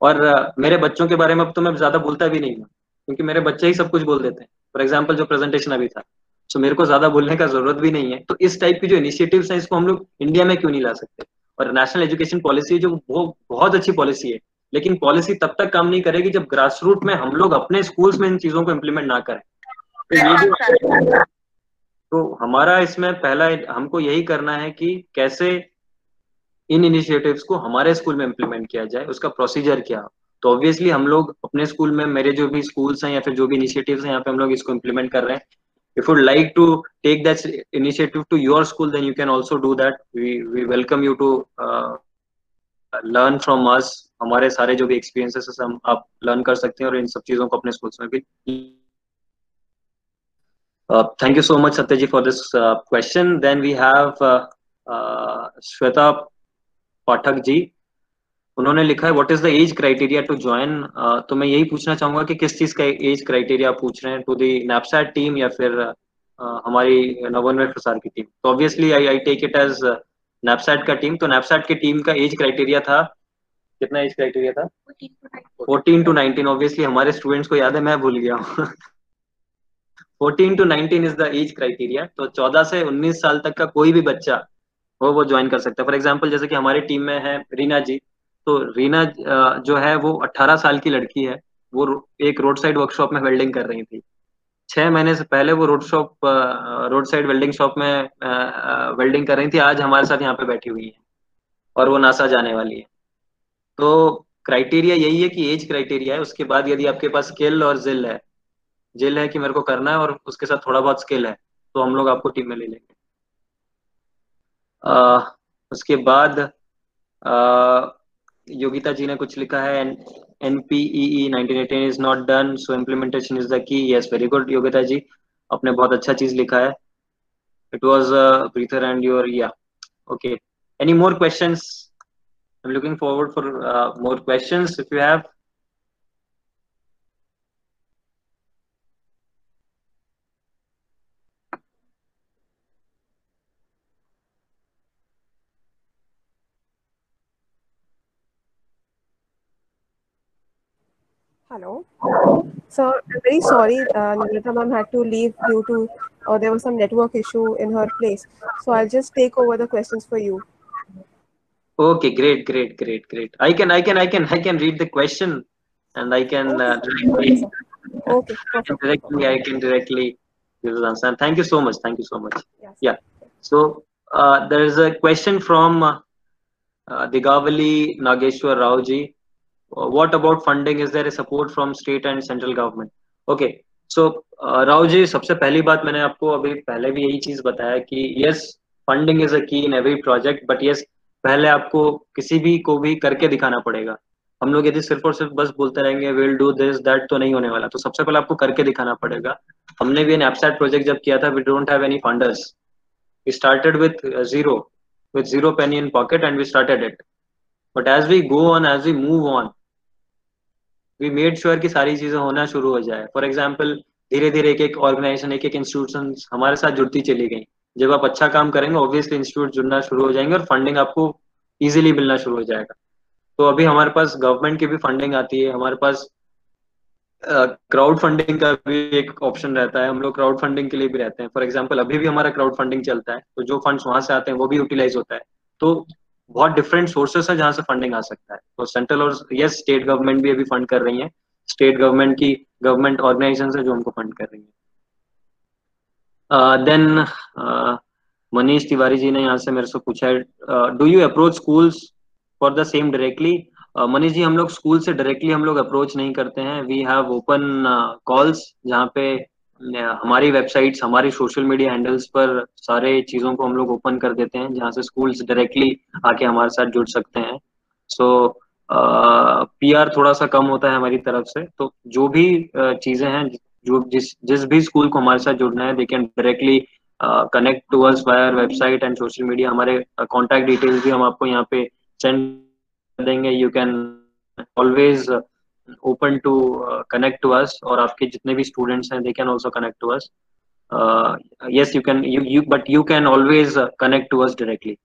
[SPEAKER 2] और मेरे बच्चों के बारे में अब तो मैं ज़्यादा बोलता भी नहीं हूँ, क्योंकि मेरे बच्चे ही सब कुछ बोल देते हैं। फॉर एग्ज़ाम्पल जो प्रेजेंटेशन अभी था सो मेरे को ज़्यादा बोलने का ज़रूरत भी नहीं है। तो इस टाइप की जो इनिशिएटिव्स हैं, इसको हम लोग इंडिया में क्यों नहीं ला सकते? और नेशनल एजुकेशन पॉलिसी जो, वो बहुत अच्छी पॉलिसी है। लेकिन पॉलिसी तब तक काम नहीं करेगी जब ग्रास रूट में हम लोग अपने स्कूल्स में इन चीज़ों को इम्प्लीमेंट ना करें। तो ये भी तो हमारा इसमें पहला हमको यही करना है कि कैसे इन इनिशिएटिव्स को हमारे स्कूल में इम्प्लीमेंट किया जाए उसका प्रोसीजर क्या तो ऑब्वियसली हम लोग अपने स्कूल में मेरे जो भी स्कूल्स हैं या फिर जो भी इनिशिएटिव्स हैं यहाँ पे हम लोग इसको इम्प्लीमेंट कर रहे हैं। If you'd like to take that initiative to your school then you can also do that. We we welcome you to uh, learn from us. हमारे सारे जो भी एक्सपीरियंसेस हम आप लर्न कर सकते हैं और इन सब चीज़ों को अपने स्कूल्स में भी। Thank you so much Satya ji for this question then we have Shweta Pathak ji उन्होंने लिखा है what is the age criteria to join तो मैं यही पूछना चाहूँगा कि किस चीज़ का एज क्राइटेरिया पूछ रहे हैं? टू दी नैपसैट टीम या फिर uh, हमारी नवोन्मेष प्रसार की टीम तो obviously I I take it as नैपसैट का टीम तो नैपसैट की टीम का एज क्राइटेरिया था कितना एज क्राइटेरिया था? फोर्टीन टू नाइनटीन ऑब्वियसली हमारे स्टूडेंट्स को याद है मैं भूल गया हूँ। Fourteen to nineteen is the age criteria तो चौदह से उन्नीस साल तक का कोई भी बच्चा वो वो ज्वाइन कर सकता है। फॉर एग्ज़ाम्पल जैसे कि हमारी टीम में है रीना जी तो रीना जो है वो 18 साल की लड़की है। वो एक रोड साइड वर्कशॉप में वेल्डिंग कर रही थी। छह महीने से पहले वो road shop road side welding shop में वेल्डिंग कर रही थी। आज हमारे साथ यहाँ पे बैठी हुई है और वो नासा जाने वाली है। तो क्राइटेरिया यही है कि एज क्राइटेरिया है उसके बाद यदि आपके पास स्किल और जिल है जिल है कि मेरे को करना है और उसके साथ थोड़ा बहुत स्किल है तो हम लोग आपको टीम में ले लेंगे। उसके बाद आ, योगिता जी ने कुछ लिखा है NPE 1918 is not done so implementation is the key yes very good Yogita ji आपने बहुत अच्छा चीज़ लिखा है। It was breather and your या okay any more questions I'm looking forward for uh, more questions if you have.
[SPEAKER 1] Hello. So I'm very sorry, uh, ma'am had to leave due to, or there was some network issue in her place. So I'll just take over the questions for you.
[SPEAKER 2] Okay, great, great, great, great. I can, I can, I can, I can read the question, and I can uh,
[SPEAKER 1] Okay,
[SPEAKER 2] directly,
[SPEAKER 1] sir. Okay,
[SPEAKER 2] I can
[SPEAKER 1] perfect.
[SPEAKER 2] directly, I can directly give the answer. And thank you so much. Thank you so much.
[SPEAKER 1] Yes.
[SPEAKER 2] Yeah. So uh, there is a question from uh, uh, Digavali Nageshwar Rao ji. Uh, what about funding? Is there a support from state and central government? Okay. So uh, Rao ji सबसे पहली बात मैंने आपको अभी पहले भी यही चीज बताया कि yes funding is a key in every project but yes पहले आपको किसी भी को भी करके दिखाना पड़ेगा। हम लोग यदि सिर्फ़ और सिर्फ़ बस बोलते रहेंगे विल डू दिस दैट तो नहीं होने वाला। तो सबसे पहले आपको करके दिखाना पड़ेगा। हमने भी एन प्रोजेक्ट जब किया था we don't have any funders started with uh, zero with zero penny in pocket and we started it. But as we go on as we move on we made sure कि सारी चीज़ें होना शुरू हो जाए। फॉर एग्ज़ाम्पल धीरे धीरे एक एक ऑर्गेनाइजेशन एक एक इंस्टीट्यूशन हमारे साथ जुड़ती चली गई। जब आप अच्छा काम करेंगे ऑब्वियसली इंस्टीट्यूट जुड़ना शुरू हो जाएँगे और फंडिंग आपको इजीली मिलना शुरू हो जाएगा। तो अभी हमारे पास गवर्नमेंट की भी फंडिंग आती है हमारे पास क्राउड uh, फंडिंग का भी एक ऑप्शन रहता है हम लोग क्राउड फंडिंग के लिए भी रहते हैं। फॉर एग्ज़ाम्पल अभी भी हमारा क्राउड फंडिंग चलता है तो जो फंड्स वहाँ से आते हैं वो भी यूटिलाइज होता है। तो बहुत डिफरेंट सोर्सेस है जहाँ से फंडिंग आ सकता है। तो सेंट्रल और यस स्टेट गवर्नमेंट भी अभी फंड कर रही है। स्टेट गवर्नमेंट की गवर्नमेंट ऑर्गेनाइजेशन है जो हमको फंड कर रही है। देन मनीष तिवारी जी ने यहाँ से मेरे से पूछा है do you approach schools for the same directly Manish ji हम लोग स्कूल से डायरेक्टली हम लोग अप्रोच नहीं करते हैं वी हैव ओपन कॉल्स जहाँ पे हमारी वेबसाइट्स हमारे सोशल मीडिया हैंडल्स पर सारे चीज़ों को हम लोग ओपन कर देते हैं जहाँ से स्कूल्स डायरेक्टली आके हमारे साथ जुड़ सकते हैं सो पीआर थोड़ा सा कम होता है हमारी तरफ़ से तो जो भी चीज़ें हैं जो जिस जिस भी स्कूल को हमारे साथ जुड़ना है they can directly connect to us via website and social media हमारे कॉन्टैक्ट डिटेल्स भी हम आपको यहाँ पे सेंड देंगे. You can always open to connect to us और आपके जितने भी स्टूडेंट्स हैं they can also connect to us yes you can you you but you can always connect to us directly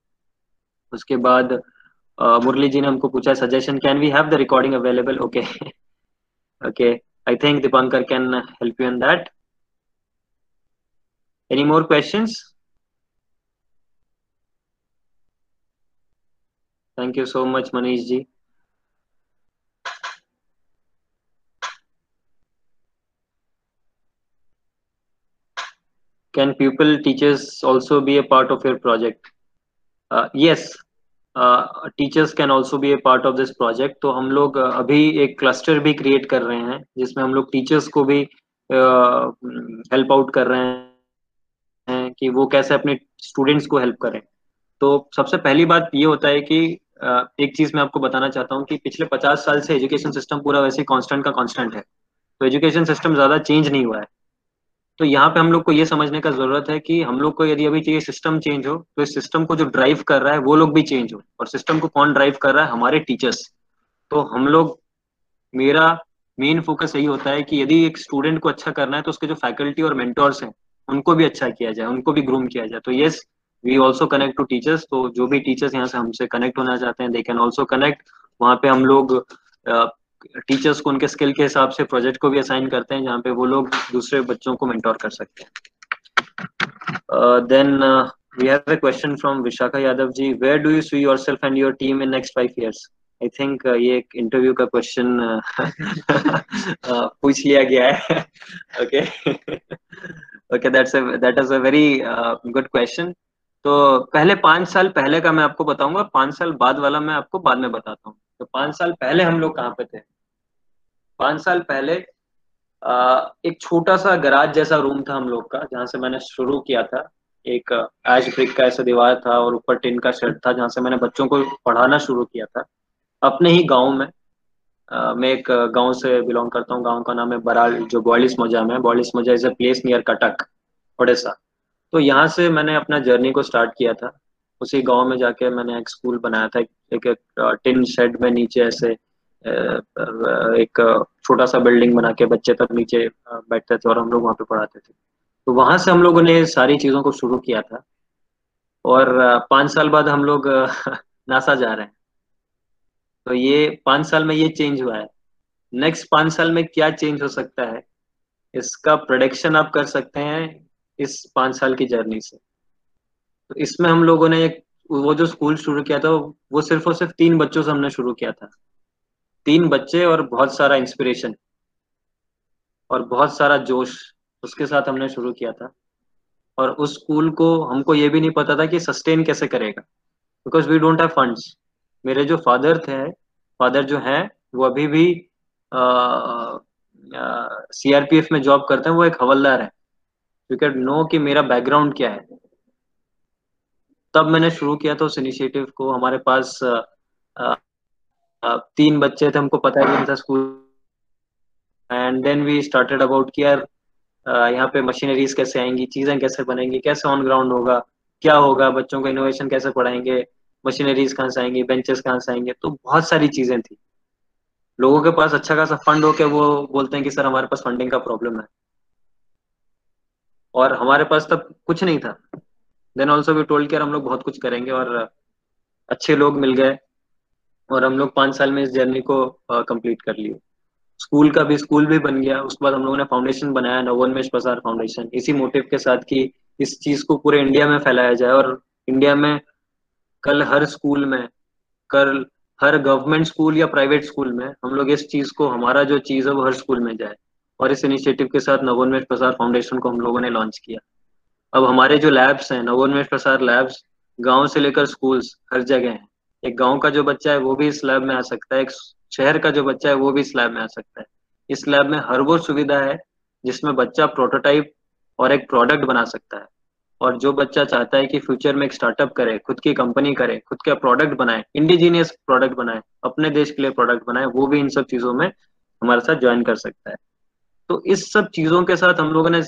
[SPEAKER 2] उसके बाद uh, मुरली जी ने हमको पूछा suggestion can we have the recording available okay okay I think Dipankar can help you in that. Any more questions? Thank you so much, Manish ji. Can pupil teachers also be a part of your project? Uh, yes, teachers can also be a part of this project तो हम लोग अभी एक cluster भी create कर रहे हैं जिसमें हम लोग टीचर्स को भी हेल्प uh, आउट कर रहे हैं कि वो कैसे अपने स्टूडेंट्स को हेल्प करें। तो सबसे पहली बात ये होता है कि uh, एक चीज़ मैं आपको बताना चाहता हूँ कि पिछले पचास साल से एजुकेशन सिस्टम पूरा वैसे कांस्टेंट का कांस्टेंट है। तो एजुकेशन सिस्टम ज़्यादा चेंज नहीं हुआ है। तो यहाँ पे हम लोग को ये समझने का ज़रूरत है कि हम लोग को यदि अभी चाहिए सिस्टम चेंज हो तो इस सिस्टम को जो ड्राइव कर रहा है, वो लोग भी चेंज हो। और सिस्टम को कौन ड्राइव कर रहा है? हमारे टीचर्स तो हम लोग, मेरा मेन फोकस यही होता है कि यदि एक स्टूडेंट को अच्छा करना है तो उसके जो फैकल्टी और मेंटोर्स हैं, उनको भी अच्छा किया जाए, उनको भी ग्रूम किया जाए। तो yes we also connect to teachers तो जो भी टीचर्स यहाँ से हमसे कनेक्ट होना चाहते हैं दे कैन ऑल्सो कनेक्ट वहाँ पे हम लोग टीचर्स को, उनके स्किल के हिसाब से प्रोजेक्ट को भी असाइन करते हैं, जहाँ पे वो लोग दूसरे बच्चों को मेंटोर कर सकते हैं। Then we have a question from Vishakha Yadav ji where do you see yourself and your team in next five years I think ये एक इंटरव्यू का क्वेश्चन <laughs> पूछ लिया गया है। Okay okay that's that is a very good question तो पहले पाँच साल पहले का मैं आपको बताऊँगा, पाँच साल बाद वाला मैं आपको बाद में बताता हूँ। तो पाँच साल पहले हम लोग कहाँ पे थे? पाँच साल पहले एक छोटा सा गराज जैसा रूम था हम लोग का, जहाँ से मैंने शुरू किया था। एक एश ब्रिक का ऐसा दीवार था और ऊपर टिन का शेड था, जहाँ से मैंने बच्चों को पढ़ाना शुरू किया था। अपने ही गाँव में मैं एक गाँव से बिलोंग करता हूँ। गाँव का नाम है बराल, जो बॉलिस मोजा में बॉलिस Moja is a place near Cuttack Odisha तो यहाँ से मैंने अपना जर्नी को स्टार्ट किया था। उसी गाँव में जाके मैंने एक स्कूल बनाया था एक, एक टिन शेड में नीचे ऐसे एक छोटा सा बिल्डिंग बना के बच्चे तब नीचे बैठते थे और हम लोग वहाँ पे पढ़ाते थे। तो वहाँ से हम लोगों ने सारी चीज़ों को शुरू किया था और पाँच साल बाद हम लोग <laughs> नासा जा रहे हैं। तो ये पाँच साल में ये चेंज हुआ है। नेक्स्ट पाँच साल में क्या चेंज हो सकता है इसका प्रोडिक्शन आप कर सकते हैं। इस पाँच साल की जर्नी से। तो इसमें हम लोगों ने एक, वो जो स्कूल शुरू किया था, वो सिर्फ़ और सिर्फ़ तीन बच्चों से हमने शुरू किया था। तीन बच्चे और बहुत सारा इंस्पिरेशन और बहुत सारा जोश उसके साथ हमने शुरू किया था। और उस स्कूल को हमको ये भी नहीं पता था कि सस्टेन कैसे करेगा। Because we don't have funds मेरे जो फादर थे फादर जो हैं, वो अभी भी सीआरपीएफ में जॉब करते हैं, वो एक हवलदार है। यू कैन नो कि मेरा बैकग्राउंड क्या है। तब मैंने शुरू किया था उस इनिशिएटिव को। हमारे पास आ, आ, तीन बच्चे थे हमको पता है कि school and then we started about कि यार यहाँ पे मशीनरीज कैसे आएँगी चीज़ें कैसे बनेंगी कैसे ऑन ग्राउंड होगा क्या होगा बच्चों को इनोवेशन कैसे पढ़ाएँगे मशीनरीज कहाँ से आएँगी बेंचेस कहाँ से आएँगे तो बहुत सारी चीज़ें थी। लोगों के पास अच्छा खासा फंड हो के वो बोलते हैं कि सर हमारे पास फंडिंग का प्रॉब्लम है। और हमारे पास तब कुछ नहीं था। Then also we told care हम लोग बहुत कुछ करेंगे और अच्छे लोग मिल गए और हम लोग पाँच साल में इस जर्नी को कंप्लीट कर लिए। स्कूल का भी स्कूल भी बन गया। उसके बाद हम लोगों ने फाउंडेशन बनाया नवोन्मेष प्रसार फाउंडेशन इसी मोटिव के साथ कि इस चीज़ को पूरे इंडिया में फैलाया जाए और इंडिया में कल हर स्कूल में, कल हर गवर्नमेंट स्कूल या प्राइवेट स्कूल में हम लोग इस चीज़ को, हमारा जो चीज़ है वो हर स्कूल में जाए। और इस इनिशिएटिव के साथ नवोन्मेष प्रसार फाउंडेशन को हम लोगों ने लॉन्च किया। अब हमारे जो लैब्स हैं, नवोन्मेष प्रसार लैब्स गाँव से लेकर स्कूल्स हर जगह हैं। एक गाँव का जो बच्चा है, वो भी इस लैब में आ सकता है। एक शहर का जो बच्चा है, वो भी इस लैब में आ सकता है। इस लैब में हर वो सुविधा है, जिसमें बच्चा प्रोटोटाइप और एक प्रोडक्ट बना सकता है। और जो बच्चा चाहता है कि फ्यूचर में एक स्टार्टअप करे, खुद की कंपनी करे, खुद का प्रोडक्ट बनाए इंडिजीनियस प्रोडक्ट बनाए, अपने देश के लिए प्रोडक्ट बनाए, वो भी इन सब चीज़ों में हमारे साथ ज्वाइन कर सकता है। तो इस सब चीज़ों के साथ हम लोगों ने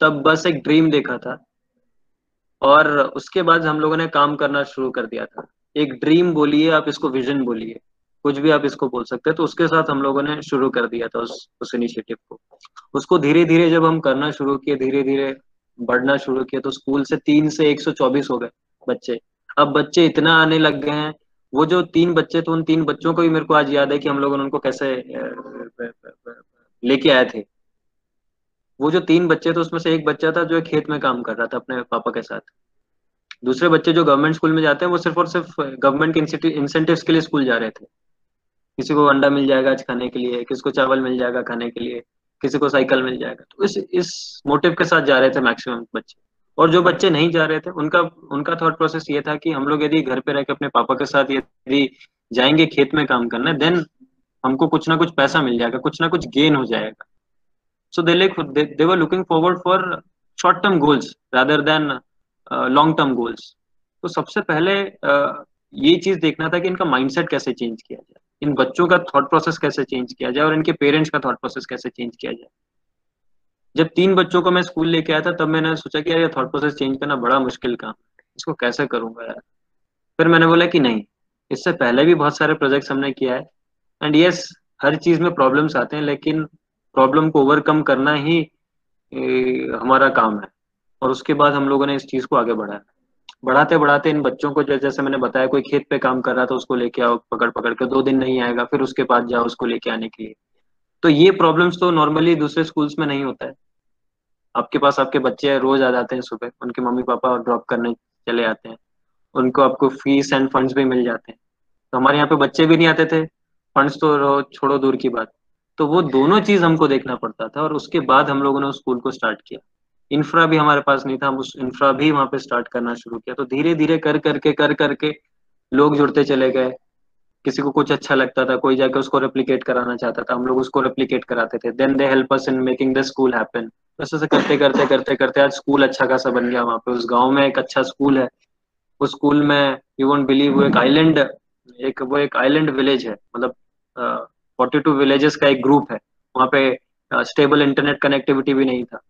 [SPEAKER 2] तब बस एक ड्रीम देखा था। और उसके बाद हम लोगों ने काम करना शुरू कर दिया था। एक ड्रीम बोलिए, आप इसको विजन बोलिए। कुछ भी आप इसको बोल सकते हैं तो उसके साथ हम लोगों ने शुरू कर दिया था उस उस इनिशिएटिव को। उसको धीरे धीरे जब हम करना शुरू किए धीरे धीरे बढ़ना शुरू किया तो स्कूल से तीन से एक सौ चौबीस हो गए बच्चे। अब बच्चे इतना आने लग गए हैं। वो जो तीन बच्चे थे, उन तीन बच्चों को भी मेरे को आज याद है कि हम लोगों ने उनको कैसे लेके आए थे। वो जो तीन बच्चे थे, उसमें से एक बच्चा था जो खेत में काम कर रहा था अपने पापा के साथ। दूसरे बच्चे जो गवर्नमेंट स्कूल में जाते हैं, वो सिर्फ़ और सिर्फ़ गवर्नमेंट के इंसेंटिव के लिए स्कूल जा रहे थे। किसी को अंडा मिल जाएगा आज खाने के लिए, किसी को चावल मिल जाएगा खाने के लिए, किसी को साइकिल मिल जाएगा। तो इस इस मोटिव के साथ जा रहे थे मैक्सिमम बच्चे। और जो बच्चे नहीं जा रहे थे, उनका उनका थॉट प्रोसेस ये था कि हम लोग यदि घर पे रह के अपने पापा के साथ यदि जाएँगे खेत में काम करने देन हमको कुछ ना कुछ पैसा मिल जाएगा कुछ ना कुछ गेन हो जाएगा। So they they were looking forward for short term goals rather than long term goals तो सबसे पहले uh, ये चीज़ देखना था कि इनका माइंडसेट कैसे चेंज किया जाए। इन बच्चों का थॉट प्रोसेस कैसे चेंज किया जाए और इनके पेरेंट्स का थॉट प्रोसेस कैसे चेंज किया जाए। जब तीन बच्चों को मैं स्कूल लेके आया था तब मैंने सोचा कि यार ये थॉट प्रोसेस चेंज करना बड़ा मुश्किल काम इसको कैसे करूँगा यार? फिर मैंने बोला कि नहीं इससे पहले भी बहुत सारे प्रोजेक्ट्स हमने किया है। एंड यस yes, हर चीज़ में प्रॉब्लम्स आते हैं लेकिन प्रॉब्लम को ओवरकम करना ही ए, हमारा काम है। और उसके बाद हम लोगों ने इस चीज़ को आगे बढ़ाया। बढ़ाते बढ़ाते इन बच्चों को जैसे मैंने बताया कोई खेत पे काम कर रहा था उसको लेके आओ पकड़ पकड़ के दो दिन नहीं आएगा फिर उसके बाद जाओ उसको लेके आने के लिए। तो ये प्रॉब्लम्स तो नॉर्मली दूसरे स्कूल्स में नहीं होता है। आपके पास आपके बच्चे रोज आ जाते हैं सुबह उनके मम्मी पापा ड्रॉप करने चले आते हैं। उनको आपको फ़ीस एंड फंड्स भी मिल जाते हैं। तो हमारे यहाँ पे बच्चे भी नहीं आते थे फंड्स तो छोड़ो दूर की बात। तो वो दोनों चीज़ हमको देखना पड़ता था और उसके बाद हम लोगों ने उस स्कूल को स्टार्ट किया। इंफ्रा भी हमारे पास नहीं था, हम उस इंफ्रा भी वहाँ पे स्टार्ट करना शुरू किया। तो धीरे धीरे कर करके कर करके लोग जुड़ते चले गए। किसी को कुछ अच्छा लगता था, कोई जाके उसको रेप्लीकेट कराना चाहता था, हम लोग उसको रेप्लीकेट कराते थे। Then they help us in making the school happen ऐसे से करते करते करते करते आज स्कूल अच्छा खासा बन गया वहाँ पे। उस गाँव में एक अच्छा स्कूल है। उस स्कूल में यू वोंट बिलीव वो एक आइलैंड एक, वो एक आइलैंड विलेज है। मतलब फोर्टी टू विलेजेस का एक ग्रुप है। वहाँ पे स्टेबल इंटरनेट कनेक्टिविटी भी नहीं था।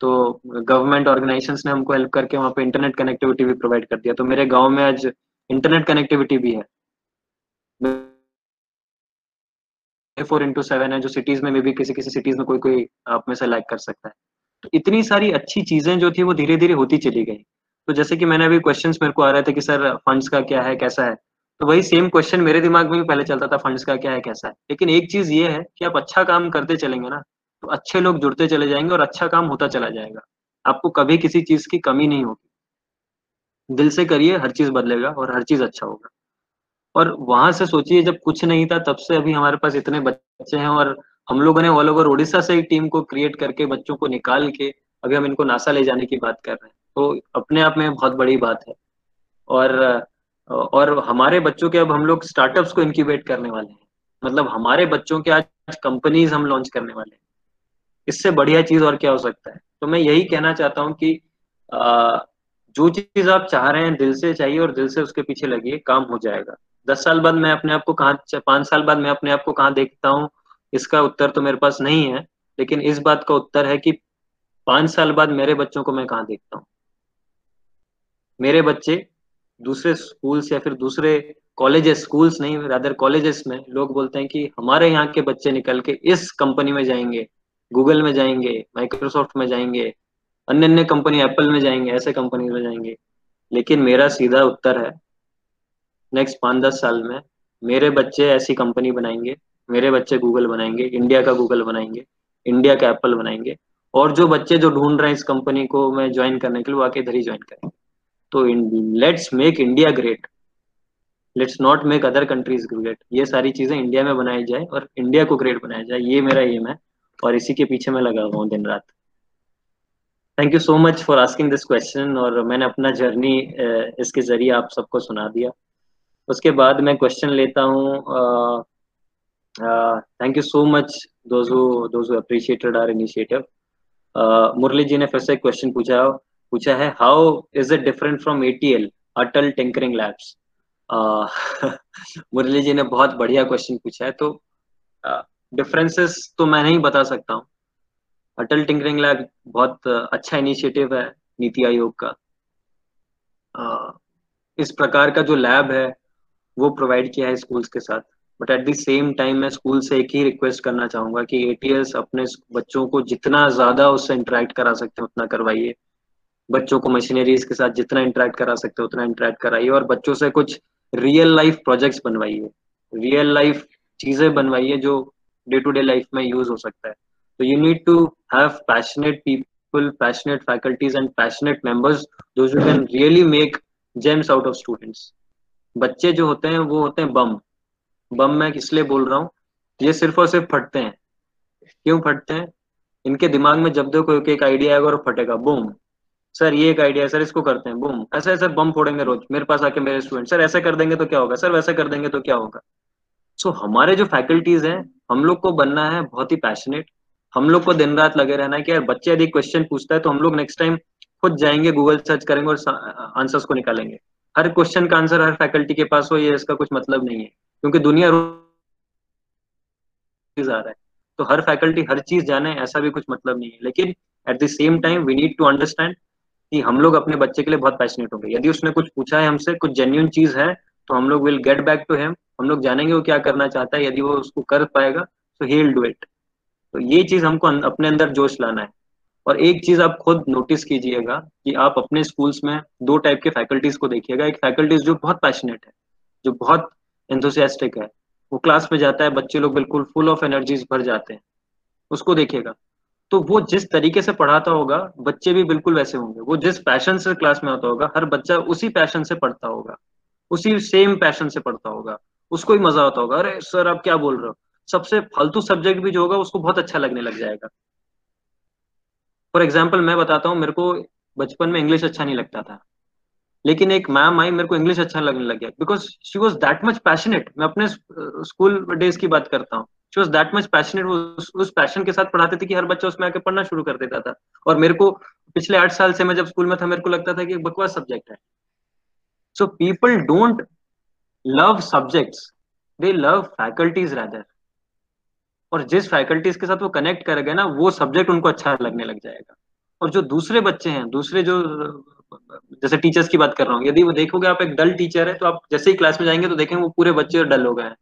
[SPEAKER 2] तो गवर्नमेंट ऑर्गेनाइजेशन ने हमको हेल्प करके वहाँ पे इंटरनेट कनेक्टिविटी भी प्रोवाइड कर दिया। तो मेरे गाँव में आज इंटरनेट कनेक्टिविटी भी है। फोर इंटू सेवन है, जो सिटीज़ में भी किसी किसी सिटीज़ में कोई कोई आप में से लाइक कर सकता है। तो इतनी सारी अच्छी चीज़ें जो थी, वो धीरे धीरे होती चली गई। तो जैसे कि मैंने अभी क्वेश्चंस मेरे को आ रहे थे कि, सर फंड्स का क्या है, कैसा है? तो वही सेम क्वेश्चन मेरे दिमाग में भी पहले चलता था फंड्स का क्या है, कैसा है। लेकिन एक चीज़ ये है कि आप अच्छा काम करते चलेंगे ना तो अच्छे लोग जुड़ते चले जाएँगे और अच्छा काम होता चला जाएगा। आपको कभी किसी चीज़ की कमी नहीं होगी। दिल से करिए, हर चीज़ बदलेगा और हर चीज़ अच्छा होगा। और वहाँ से सोचिए, जब कुछ नहीं था, तब से अभी हमारे पास इतने बच्चे हैं और हम लोगों ने ऑल ओवर उड़ीसा से टीम को क्रिएट करके, बच्चों को निकाल के, अभी हम इनको नासा ले जाने की बात कर रहे हैं। तो अपने आप में बहुत बड़ी बात है। और और हमारे बच्चों के अब हम लोग स्टार्टअप्स को इंक्यूबेट करने वाले हैं। मतलब हमारे बच्चों के आज कंपनीज़ हम लॉन्च करने वाले हैं। इससे बढ़िया चीज़ और क्या हो सकता है? तो मैं यही कहना चाहता हूँ कि आ, जो चीज़ आप चाह रहे हैं दिल से चाहिए और दिल से उसके पीछे लगिए काम हो जाएगा। दस साल बाद मैं अपने आप को कहा पाँच साल बाद मैं अपने आप को कहाँ देखता हूँ इसका उत्तर तो मेरे पास नहीं है लेकिन इस बात का उत्तर है कि पाँच साल बाद मेरे बच्चों को मैं कहाँ देखता हूँ। मेरे बच्चे दूसरे स्कूल्स या फिर दूसरे कॉलेजेस स्कूल्स नहीं रादर कॉलेजेस में लोग बोलते हैं कि हमारे यहाँ के बच्चे निकल के इस कंपनी में जाएँगे गूगल में जाएँगे माइक्रोसॉफ्ट में जाएँगे अन्य अन्य कंपनी एप्पल में जाएँगे, ऐसे कंपनी में जाएँगे। लेकिन मेरा सीधा उत्तर है नेक्स्ट पाँच दस साल में मेरे बच्चे ऐसी कंपनी बनाएँगे, मेरे बच्चे गूगल बनाएँगे इंडिया का गूगल बनाएँगे इंडिया का एप्पल बनाएँगे, और जो बच्चे जो ढूंढ रहे हैं इस कंपनी को मैं ज्वाइन करने के लिए, वो आके इधर ही ज्वाइन करेंगे। तो let's make India great let's not make other countries great ये सारी चीज़ें इंडिया में बनाई जाए और इंडिया को ग्रेट बनाया जाए। ये मेरा एम है और इसी के पीछे मैं लगा हुआ हूँ दिन रात। Thank you so much for asking this question और मैंने अपना जर्नी इसके ज़रिए आप सबको सुना दिया। उसके बाद मैं क्वेश्चन लेता हूँ thank you so much those appreciated our initiative Murali ji ने फिर से क्वेश्चन पूछा पूछा है how is it different from ATL Atal tinkering labs Murali ji ने बहुत बढ़िया क्वेश्चन पूछा है तो डिफरेंसेस uh, तो मैं नहीं बता सकता हूँ। अटल टिंकरिंग लैब बहुत अच्छा इनिशिएटिव है नीति आयोग का। uh, इस प्रकार का जो लैब है वो प्रोवाइड किया है स्कूल्स के साथ। But at the same time मैं स्कूल से एक ही रिक्वेस्ट करना चाहूँगा कि एटीएस अपने बच्चों को जितना ज़्यादा उससे इंटरेक्ट करा सकते हैं उतना करवाइए। बच्चों को मशीनरीज के साथ जितना इंटरेक्ट करा सकते हैं, उतना इंटरेक्ट कराइए और बच्चों से कुछ रियल लाइफ प्रोजेक्ट्स बनवाइए। रियल लाइफ चीज़ें बनवाइए जो डे टू डे लाइफ में यूज़ हो सकता है। तो you need to have passionate people passionate faculties and passionate members those you can really make gems out of students बच्चे जो होते हैं, वो होते हैं बम बम मैं इसलिए बोल रहा हूँ? ये सिर्फ़ और सिर्फ़ फटते हैं। क्यों फटते हैं? इनके दिमाग में जब देखो एक आइडिया आएगा और फटेगा बूम सर ये एक आइडिया है सर इसको करते हैं। बूम ऐसा ऐसा बम फोड़ेंगे रोज। मेरे पास आके मेरे स्टूडेंट सर ऐसा कर देंगे तो क्या होगा? सर वैसा कर देंगे तो क्या होगा? सो so, हमारे जो फैकल्टीज हैं हम लोग को बनना है बहुत ही पैशनेट हम लोग को दिन रात लगे रहना है कि यार बच्चे यदि क्वेश्चन पूछता है तो हम लोग नेक्स्ट टाइम खुद जाएँगे गूगल सर्च करेंगे और आंसर्स को निकालेंगे। हर क्वेश्चन का आंसर हर फैकल्टी के पास हो ये इसका कुछ मतलब नहीं है। क्योंकि दुनिया रोज आ रहा है। तो हर फैकल्टी हर चीज़ जाने ऐसा भी कुछ मतलब नहीं है। लेकिन at the same time we need to understand कि हम लोग अपने बच्चे के लिए बहुत पैशनेट होंगे। यदि उसने कुछ पूछा है हमसे, कुछ जेन्यून चीज़ है तो हम लोग will get back to him हम लोग जानेंगे वो क्या करना चाहता है, यदि वो उसको कर पाएगा तो ही विल डू इट तो ये चीज़ हमको अपने अंदर जोश लाना है। और एक चीज़ आप खुद नोटिस कीजिएगा कि आप अपने स्कूल्स में दो टाइप के फैकल्टीज को देखिएगा। एक फैकल्टीज जो बहुत पैशनेट है, जो बहुत एंथोसियास्टिक है। वो क्लास में जाता है, बच्चे लोग बिल्कुल फुल ऑफ़ एनर्जीज भर जाते हैं। उसको देखिएगा। तो वो जिस तरीके से पढ़ाता होगा, बच्चे भी बिल्कुल वैसे होंगे। वो जिस पैशन से क्लास में आता होगा, हर बच्चा उसी पैशन से पढ़ता होगा। उसी सेम पैशन से पढ़ता होगा। उसको ही मज़ा आता होगा। अरे सर आप क्या बोल रहे हो? सबसे फालतू सब्जेक्ट भी जो होगा, उसको बहुत अच्छा लगने लग जाएगा। फॉर एग्ज़ाम्पल मैं बताता हूँ, मेरे को बचपन में इंग्लिश अच्छा नहीं लगता था। लेकिन एक मैम आई, मेरे को इंग्लिश अच्छा लगने लग गया। Because she was that much passionate मैं अपने स्कूल डेज़ की बात करता हूँ। She was that much passionate उस पैशन के साथ पढ़ाते थे कि हर बच्चा उसमें आके पढ़ना शुरू कर देता था। और मेरे को पिछले आठ साल से मैं जब स्कूल में था, मेरे को लगता था कि बकवास सब्जेक्ट है। So people don't love subjects they love faculties rather और जिस फैकल्टीज के साथ वो कनेक्ट करेगा ना, वो सब्जेक्ट उनको अच्छा लगने लग जाएगा। और जो दूसरे बच्चे हैं, दूसरे जो जैसे टीचर्स की बात कर रहा हूँ। यदि वो देखोगे आप एक डल टीचर है तो आप जैसे ही क्लास में जाएँगे तो देखेंगे वो पूरे बच्चे डल हो गए हैं।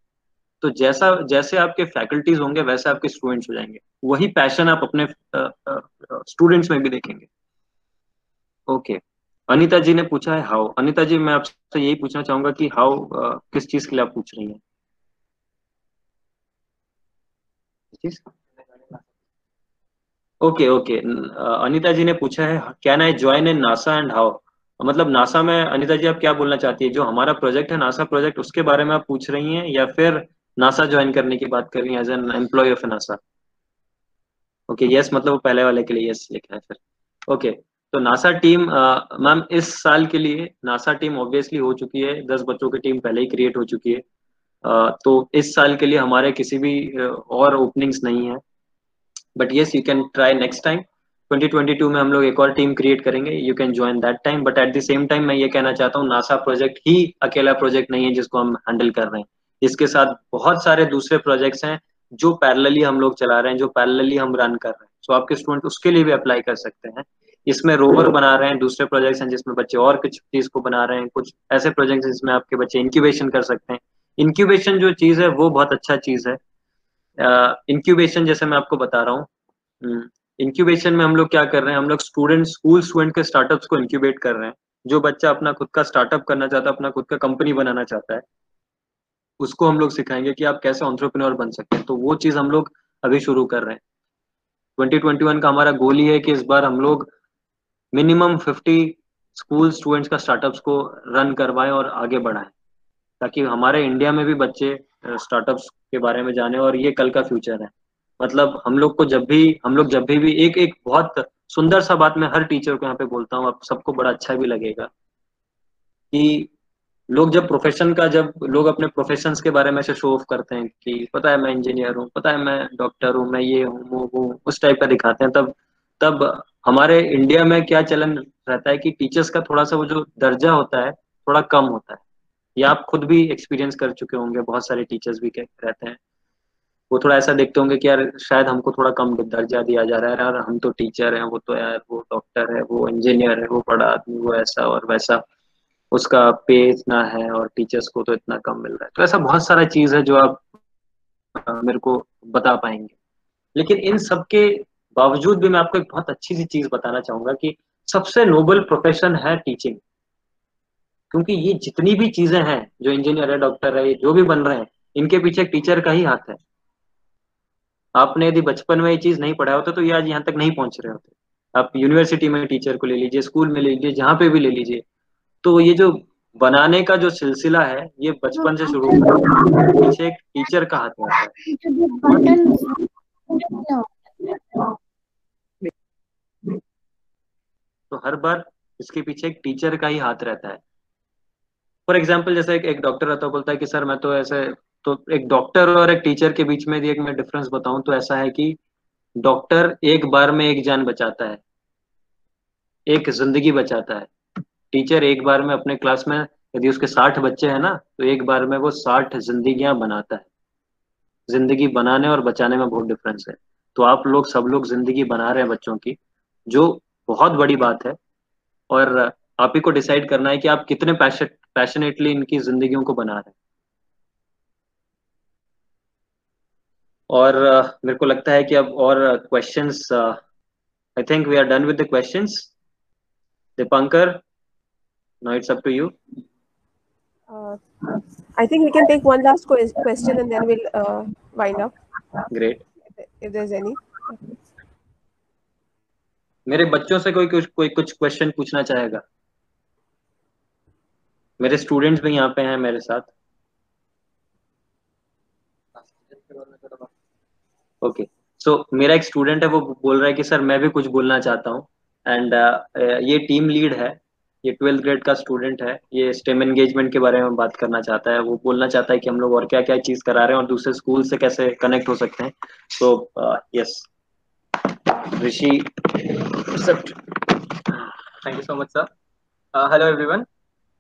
[SPEAKER 2] तो जैसा, जैसे आपके फैकल्टीज होंगे, वैसे आपके स्टूडेंट्स हो जाएँगे। वही पैशन आप अपने स्टूडेंट्स में भी देखेंगे। ओके अनिता जी ने पूछा है हाउ अनिता जी, मैं आपसे यही पूछना चाहूँगा कि हाउ किस चीज़ के लिए आप पूछ रही हैं? Okay okay. अनिता जी ने पूछा है can I join in NASA and how? मतलब नासा में अनिता जी आप क्या बोलना चाहती है? जो हमारा प्रोजेक्ट है, नासा प्रोजेक्ट, उसके बारे में आप पूछ रही हैं या फिर नासा ज्वाइन करने की बात कर रही हैं as an employee of NASA okay yes मतलब वो पहले वाले के लिए यस लिखा है फिर। ओके तो नासा टीम मैम, इस साल के लिए नासा टीम ऑब्वियसली हो चुकी है, दस बच्चों की टीम पहले ही क्रिएट हो चुकी है। तो इस साल के लिए हमारे किसी भी और ओपनिंग्स नहीं है। But yes you can try next time 2022 में हम लोग एक और टीम क्रिएट करेंगे. You can join that time but at the same time मैं ये कहना चाहता हूँ नासा प्रोजेक्ट ही अकेला प्रोजेक्ट नहीं है जिसको हम हैंडल कर रहे हैं. इसके साथ बहुत सारे दूसरे प्रोजेक्ट्स हैं जो पैरेलली हम लोग चला रहे हैं जो पैरेलली हम रन कर रहे हैं. सो so, आपके स्टूडेंट उसके लिए भी अप्लाई कर सकते हैं. इसमें रोवर बना रहे हैं दूसरे प्रोजेक्ट्स हैं जिसमें बच्चे और कुछ चीज़ को बना रहे हैं. कुछ ऐसे प्रोजेक्ट्स जिसमें आपके बच्चे इंक्यूबेशन कर सकते हैं. इंक्यूबेशन जो चीज़ है वो बहुत अच्छा चीज़ है. इंक्यूबेशन जैसे मैं आपको बता रहा हूँ। इंक्यूबेशन में हम लोग क्या कर रहे हैं, हम लोग स्टूडेंट स्कूल स्टूडेंट के स्टार्टअप्स को इंक्यूबेट कर रहे हैं। जो बच्चा अपना खुद का स्टार्टअप करना चाहता है, अपना खुद का कंपनी बनाना चाहता है, उसको हम लोग सिखाएँगे कि आप कैसे ऑन्ट्रप्रनोर बन सकते हैं। तो वो चीज़ हम लोग अभी शुरू कर रहे हैं। 2021 का हमारा गोल ही है कि इस बार हम लोग मिनिमम 50 स्कूल स्टूडेंट्स का स्टार्टअप्स को रन करवाएँ और आगे बढ़ाएँ, ताकि हमारे इंडिया में भी बच्चे स्टार्टअप्स के बारे में जाने और ये कल का फ्यूचर है। मतलब हम लोग को जब भी, हम लोग जब भी भी एक एक बहुत सुंदर सा बात मैं हर टीचर को यहाँ पे बोलता हूँ, आप सबको बड़ा अच्छा भी लगेगा कि लोग जब प्रोफेशन का, जब लोग अपने प्रोफेशन के बारे में से शो ऑफ़ करते हैं कि पता है मैं इंजीनियर हूँ, पता है मैं डॉक्टर हूँ, मैं ये हूँ, वो हूँ, उस टाइप का दिखाते हैं, तब तब हमारे इंडिया में क्या चलन रहता है कि टीचर्स का थोड़ा सा वो जो दर्जा होता है, थोड़ा कम होता है। ये आप खुद भी एक्सपीरियंस कर चुके होंगे, बहुत सारे टीचर्स भी रहते हैं। वो थोड़ा ऐसा देखते होंगे कि यार, शायद हमको थोड़ा कम दर्जा दिया जा रहा है। यार, हम तो टीचर हैं, वो तो यार, वो डॉक्टर है, वो इंजीनियर है, वो बड़ा आदमी, वो ऐसा और वैसा। उसका पे इतना है और टीचर्स को तो इतना कम मिल रहा है। तो ऐसा बहुत सारा चीज़ है जो आप मेरे को बता पाएँगे। लेकिन इन सब के बावजूद भी मैं आपको एक बहुत अच्छी सी चीज़ बताना चाहूँगा कि सबसे नोबल प्रोफेशन है टीचिंग क्योंकि ये जितनी भी चीज़ें हैं, जो इंजीनियर है डॉक्टर है, जो भी बन रहे हैं, इनके पीछे टीचर का ही हाथ है। आपने यदि बचपन में ये चीज़ नहीं पढ़ा होता तो ये आज यहाँ तक नहीं पहुँच रहे होते। आप यूनिवर्सिटी में टीचर को ले लीजिए स्कूल में ले लीजिए, जहाँ पे भी ले लीजिए। तो ये जो बनाने का जो सिलसिला है, ये बचपन से शुरू होता है पीछे एक टीचर का हाथ होता है। तो हर बार इसके पीछे एक टीचर का ही हाथ रहता है। फॉर एग्ज़ाम्पल जैसे एक, एक डॉक्टर रहता बोलता है कि सर मैं तो ऐसे तो एक डॉक्टर और एक टीचर के बीच में एक मैं डिफरेंस बताऊँ तो ऐसा है कि डॉक्टर एक बार में एक जान बचाता है एक ज़िंदगी बचाता है। टीचर एक बार में अपने क्लास में यदि उसके साठ बच्चे हैं ना तो एक बार में वो साठ जिंदगियाँ बनाता है। ज़िंदगी बनाने और बचाने में बहुत डिफरेंस है। तो आप लोग सब लोग ज़िंदगी बना रहे हैं बच्चों की जो बहुत बड़ी बात है। और आप ही को डिसाइड करना है कि आप कितने पैशनेटली इनकी जिंदगियों को बना रहे हैं। और uh, मेरे को लगता है कि अब और questions I think we are done with the questions Deepankar now it's up to you.
[SPEAKER 1] Uh, i think we can take one last question and then we'll uh, wind up.
[SPEAKER 2] Great.
[SPEAKER 1] If there's any.
[SPEAKER 2] मेरे बच्चों से कोई कुछ कोई कुछ question पूछना चाहेगा? मेरे स्टूडेंट्स भी यहाँ पे हैं मेरे साथ। Okay okay. सो so, मेरा एक स्टूडेंट है वो बोल रहा है कि सर मैं भी कुछ बोलना चाहता हूँ। एंड uh, ये टीम लीड है ये ट्वेल्थ ग्रेड का स्टूडेंट है ये स्टेम एंगेजमेंट के बारे में बात करना चाहता है वो बोलना चाहता है कि हम लोग और क्या क्या चीज़ करा रहे हैं और दूसरे स्कूल से कैसे कनेक्ट हो सकते हैं। So yes Rishi
[SPEAKER 7] thank you so much sir hello everyone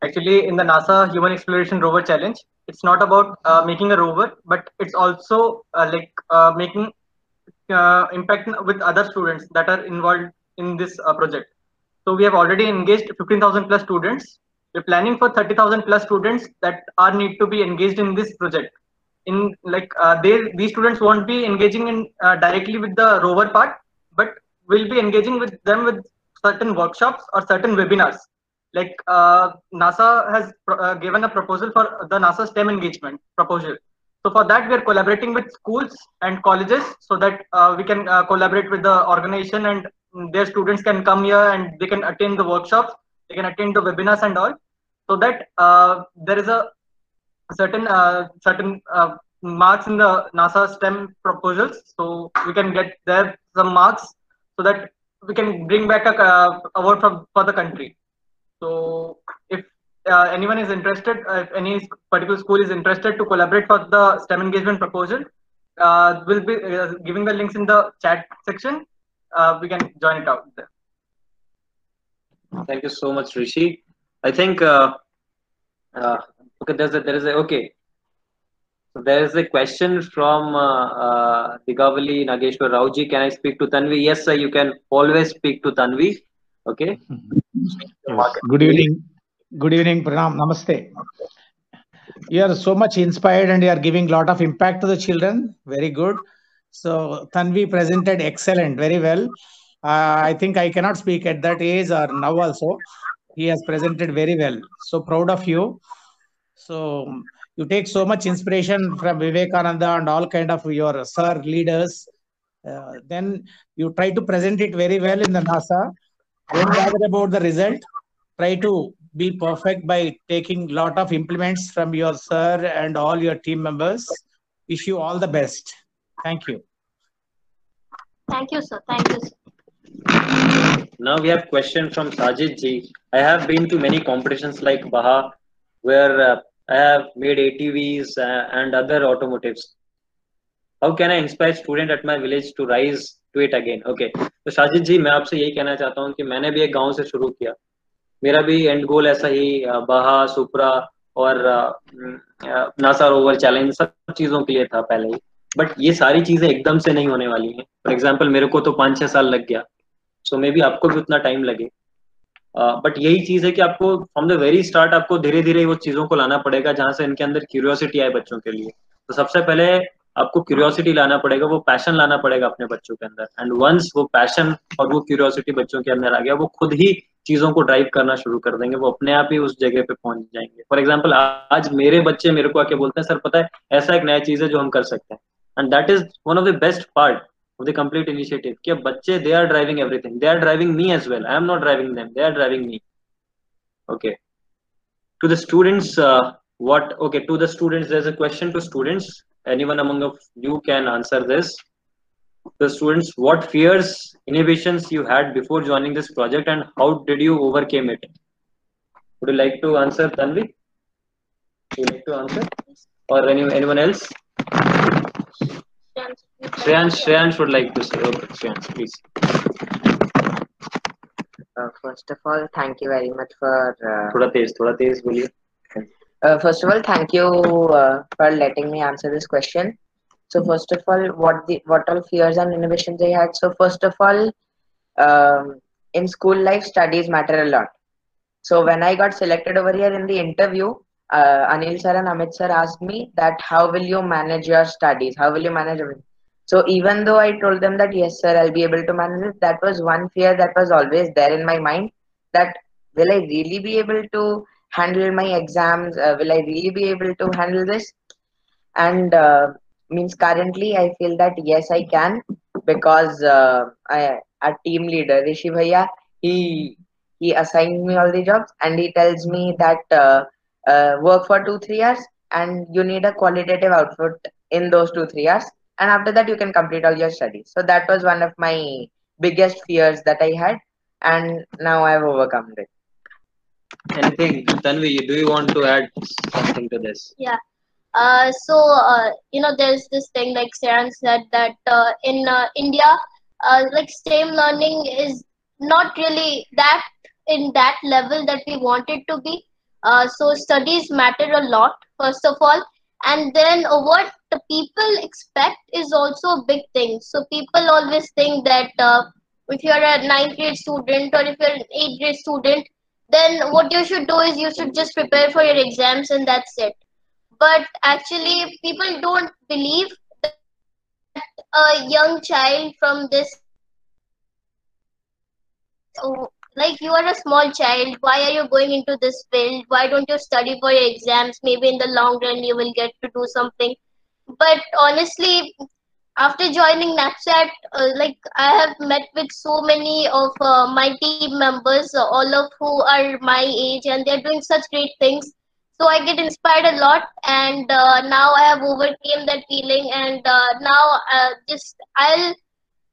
[SPEAKER 7] actually in the nasa human exploration rover challenge it's not about uh, making a rover but it's also uh, like uh, making impact with other students that are involved in this project. So we have already engaged 15000 plus students. We're planning for 30000 plus students that are need to be engaged in this project. In like they these students won't be engaging in directly with the rover part but we'll be engaging with them with certain workshops or certain webinars like uh, NASA has uh, given a proposal for the NASA STEM engagement proposal. So for that, we are collaborating with schools and colleges so that uh, we can uh, collaborate with the organization and their students can come here and they can attend the workshops, they can attend the webinars and all, so that uh, there is a certain certain marks in the NASA STEM proposals. So we can get there some marks so that we can bring back a uh, award from for the country. So if uh, anyone is interested, uh, if any particular school is interested to collaborate for the STEM engagement proposal, uh, we'll be uh, giving the links in the chat section. Uh, we can join it out there.
[SPEAKER 2] Thank you so much, Rishi. I think okay, there's a there is a okay. So there is a question from uh, uh, Digavali Nageshwar Rauji. Can I speak to Tanvi? Yes, sir. You can always speak to Tanvi. Okay. <laughs>
[SPEAKER 6] Good evening. Good evening, Pranam. Namaste. You are so much inspired and you are giving a lot of impact to the children. Very good. So Tanvi presented excellent, very well. Uh, I think I cannot speak at that age or now also. He has presented very well. So proud of you. So you take so much inspiration from Vivekananda and all kind of your sir leaders. Uh, then you try to present it very well in the NASA. Don't bother about the result. Try to be perfect by taking lot of implements from your sir and all your team members. Wish you all the best. Thank you.
[SPEAKER 3] Thank you, sir. Thank you, sir.
[SPEAKER 2] Now we have question from Sajid ji. I have been to many competitions like Baha, where uh, I have made ATVs uh, and other automotives. How can I inspire student at my village to rise to it again? Okay. तो शाजिद जी, मैं आपसे यही कहना चाहता हूँ कि मैंने भी एक गाँव से शुरू किया। मेरा भी एंड गोल ऐसा ही बहा, सुपरा और नासा रोवर चैलेंज सब चीज़ों के लिए था पहले ही। बट ये सारी चीज़ें एकदम से नहीं होने वाली हैं। फॉर एग्ज़ाम्पल मेरे को तो पाँच छह साल लग गया। सो मे बी आपको भी उतना टाइम लगे। बट यही चीज़ है कि आपको फ्रॉम द वेरी स्टार्ट आपको धीरे धीरे वो चीज़ों को लाना पड़ेगा जहाँ से इनके अंदर क्यूरियोसिटी आए बच्चों के लिए। तो सबसे पहले आपको क्यूरियोसिटी लाना पड़ेगा वो पैशन लाना पड़ेगा अपने बच्चों के अंदर। एंड वंस वो पैशन और वो क्यूरियोसिटी बच्चों के अंदर आ गया वो खुद ही चीज़ों को ड्राइव करना शुरू कर देंगे वो अपने आप ही उस जगह पे पहुँच जाएँगे। फॉर एग्ज़ाम्पल आज मेरे बच्चे मेरे को आके बोलते हैं सर पता है ऐसा एक नया चीज़ है जो हम कर सकते हैं। And that is one of the best part of the complete initiative कि बच्चे they are driving everything. They are driving me am not driving them. They are driving me. Okay. To the students uh, what okay to the students there's a question to students. anyone among of you can answer this the students what fears inhibitions you had before joining this project and how did you overcame it would you like to answer tanvi would you like to answer or any, anyone else Shreyansh, Shreyansh would like to say. Okay, Shreyansh, please.
[SPEAKER 8] Uh, first of all, thank you very much for. Uh,
[SPEAKER 2] थोड़ा तेज, थोड़ा तेज बोलिए.
[SPEAKER 8] uh, first of all, thank you uh, for letting me answer this question. So first of all, what the what all fears and innovations I had. So first of all, um, in school life, studies matter a lot. So when I got selected over here in the interview, uh, Anil sir and Amit sir asked me that how will you manage your studies? How will you manage everything? So even though I told them that yes, sir, I'll be able to manage it, that was one fear that was always there in my mind. That will I really be able to handle my exams? Uh, will I really be able to handle this? And uh, means currently I feel that yes, I can because uh, I, our team leader Rishi Bhaiya, he he assigned me all the jobs and he tells me that uh, uh, work for two three years and you need a qualitative output in those two three years and after that you can complete all your studies so that was one of my biggest fears that i had and now i've overcome it
[SPEAKER 2] anything tanvi do you want to add something to this?
[SPEAKER 3] Yeah. Uh, so uh, you know there's this thing like Saran said that uh, in uh, india uh, like stem learning is not really that in that level that we want it to be. Uh, so studies matter a lot first of all. And then what the people expect is also a big thing. So people always think that uh, if you're a ninth grade student or if you're an eighth grade student then what you should do is you should just prepare for your exams and that's it. But actually people don't believe that a young child from this like you are a small child why are you going into this field? Why don't you study for your exams? Maybe in the long run you will get to do something. But honestly after joining NAPSAT, uh, like I have met with so many of uh, my team members, uh, all of who are my age, and they're doing such great things. So I get inspired a lot, and uh, now I have overcame that feeling, and uh, now uh, just I'll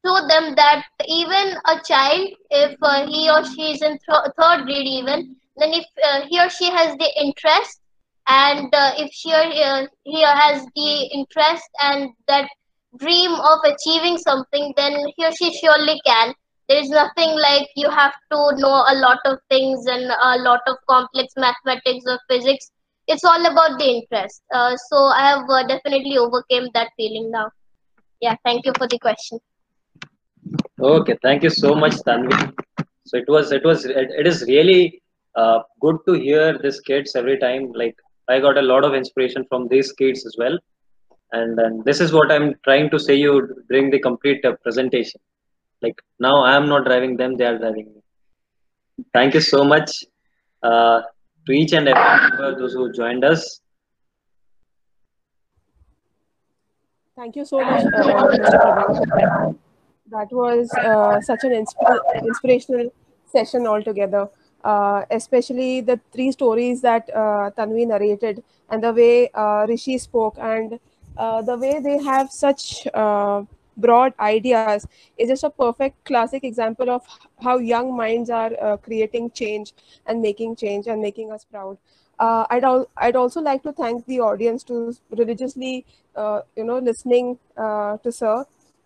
[SPEAKER 3] show them that even a child, if he or she is in th- third grade, even then if he or she has the interest, and if she or he has the interest and that dream of achieving something, then he or she surely can. There is nothing like you have to know a lot of things and a lot of complex mathematics or physics. It's all about the interest. Uh, so I have uh, definitely overcame that feeling now. Yeah, thank you for the question.
[SPEAKER 2] Okay, thank you so much, Tanvi. So it was, it was, it, it is really uh, good to hear these kids every time. Like I got a lot of inspiration from these kids as well and, and this is what i'm trying to say you during the complete uh, presentation. Like now i am not driving them they are driving me. Thank you so much uh, to each and every those who joined us.
[SPEAKER 1] Thank you so much uh, that was uh, such an insp- inspirational session altogether. Uh, especially the three stories that uh, Tanvi narrated and the way uh, Rishi spoke and uh, the way they have such uh, broad ideas is just a perfect classic example of how young minds are uh, creating change and making change and making us proud. Uh, I'd, al- I'd also like to thank the audience to religiously, uh, you know, listening uh, to Sir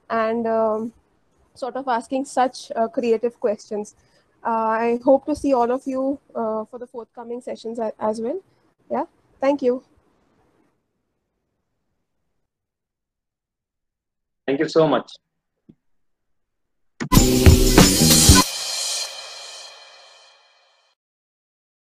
[SPEAKER 1] and um, sort of asking such creative questions. I hope to see all of you for the forthcoming sessions as well. Yeah, thank you.
[SPEAKER 2] Thank you so much.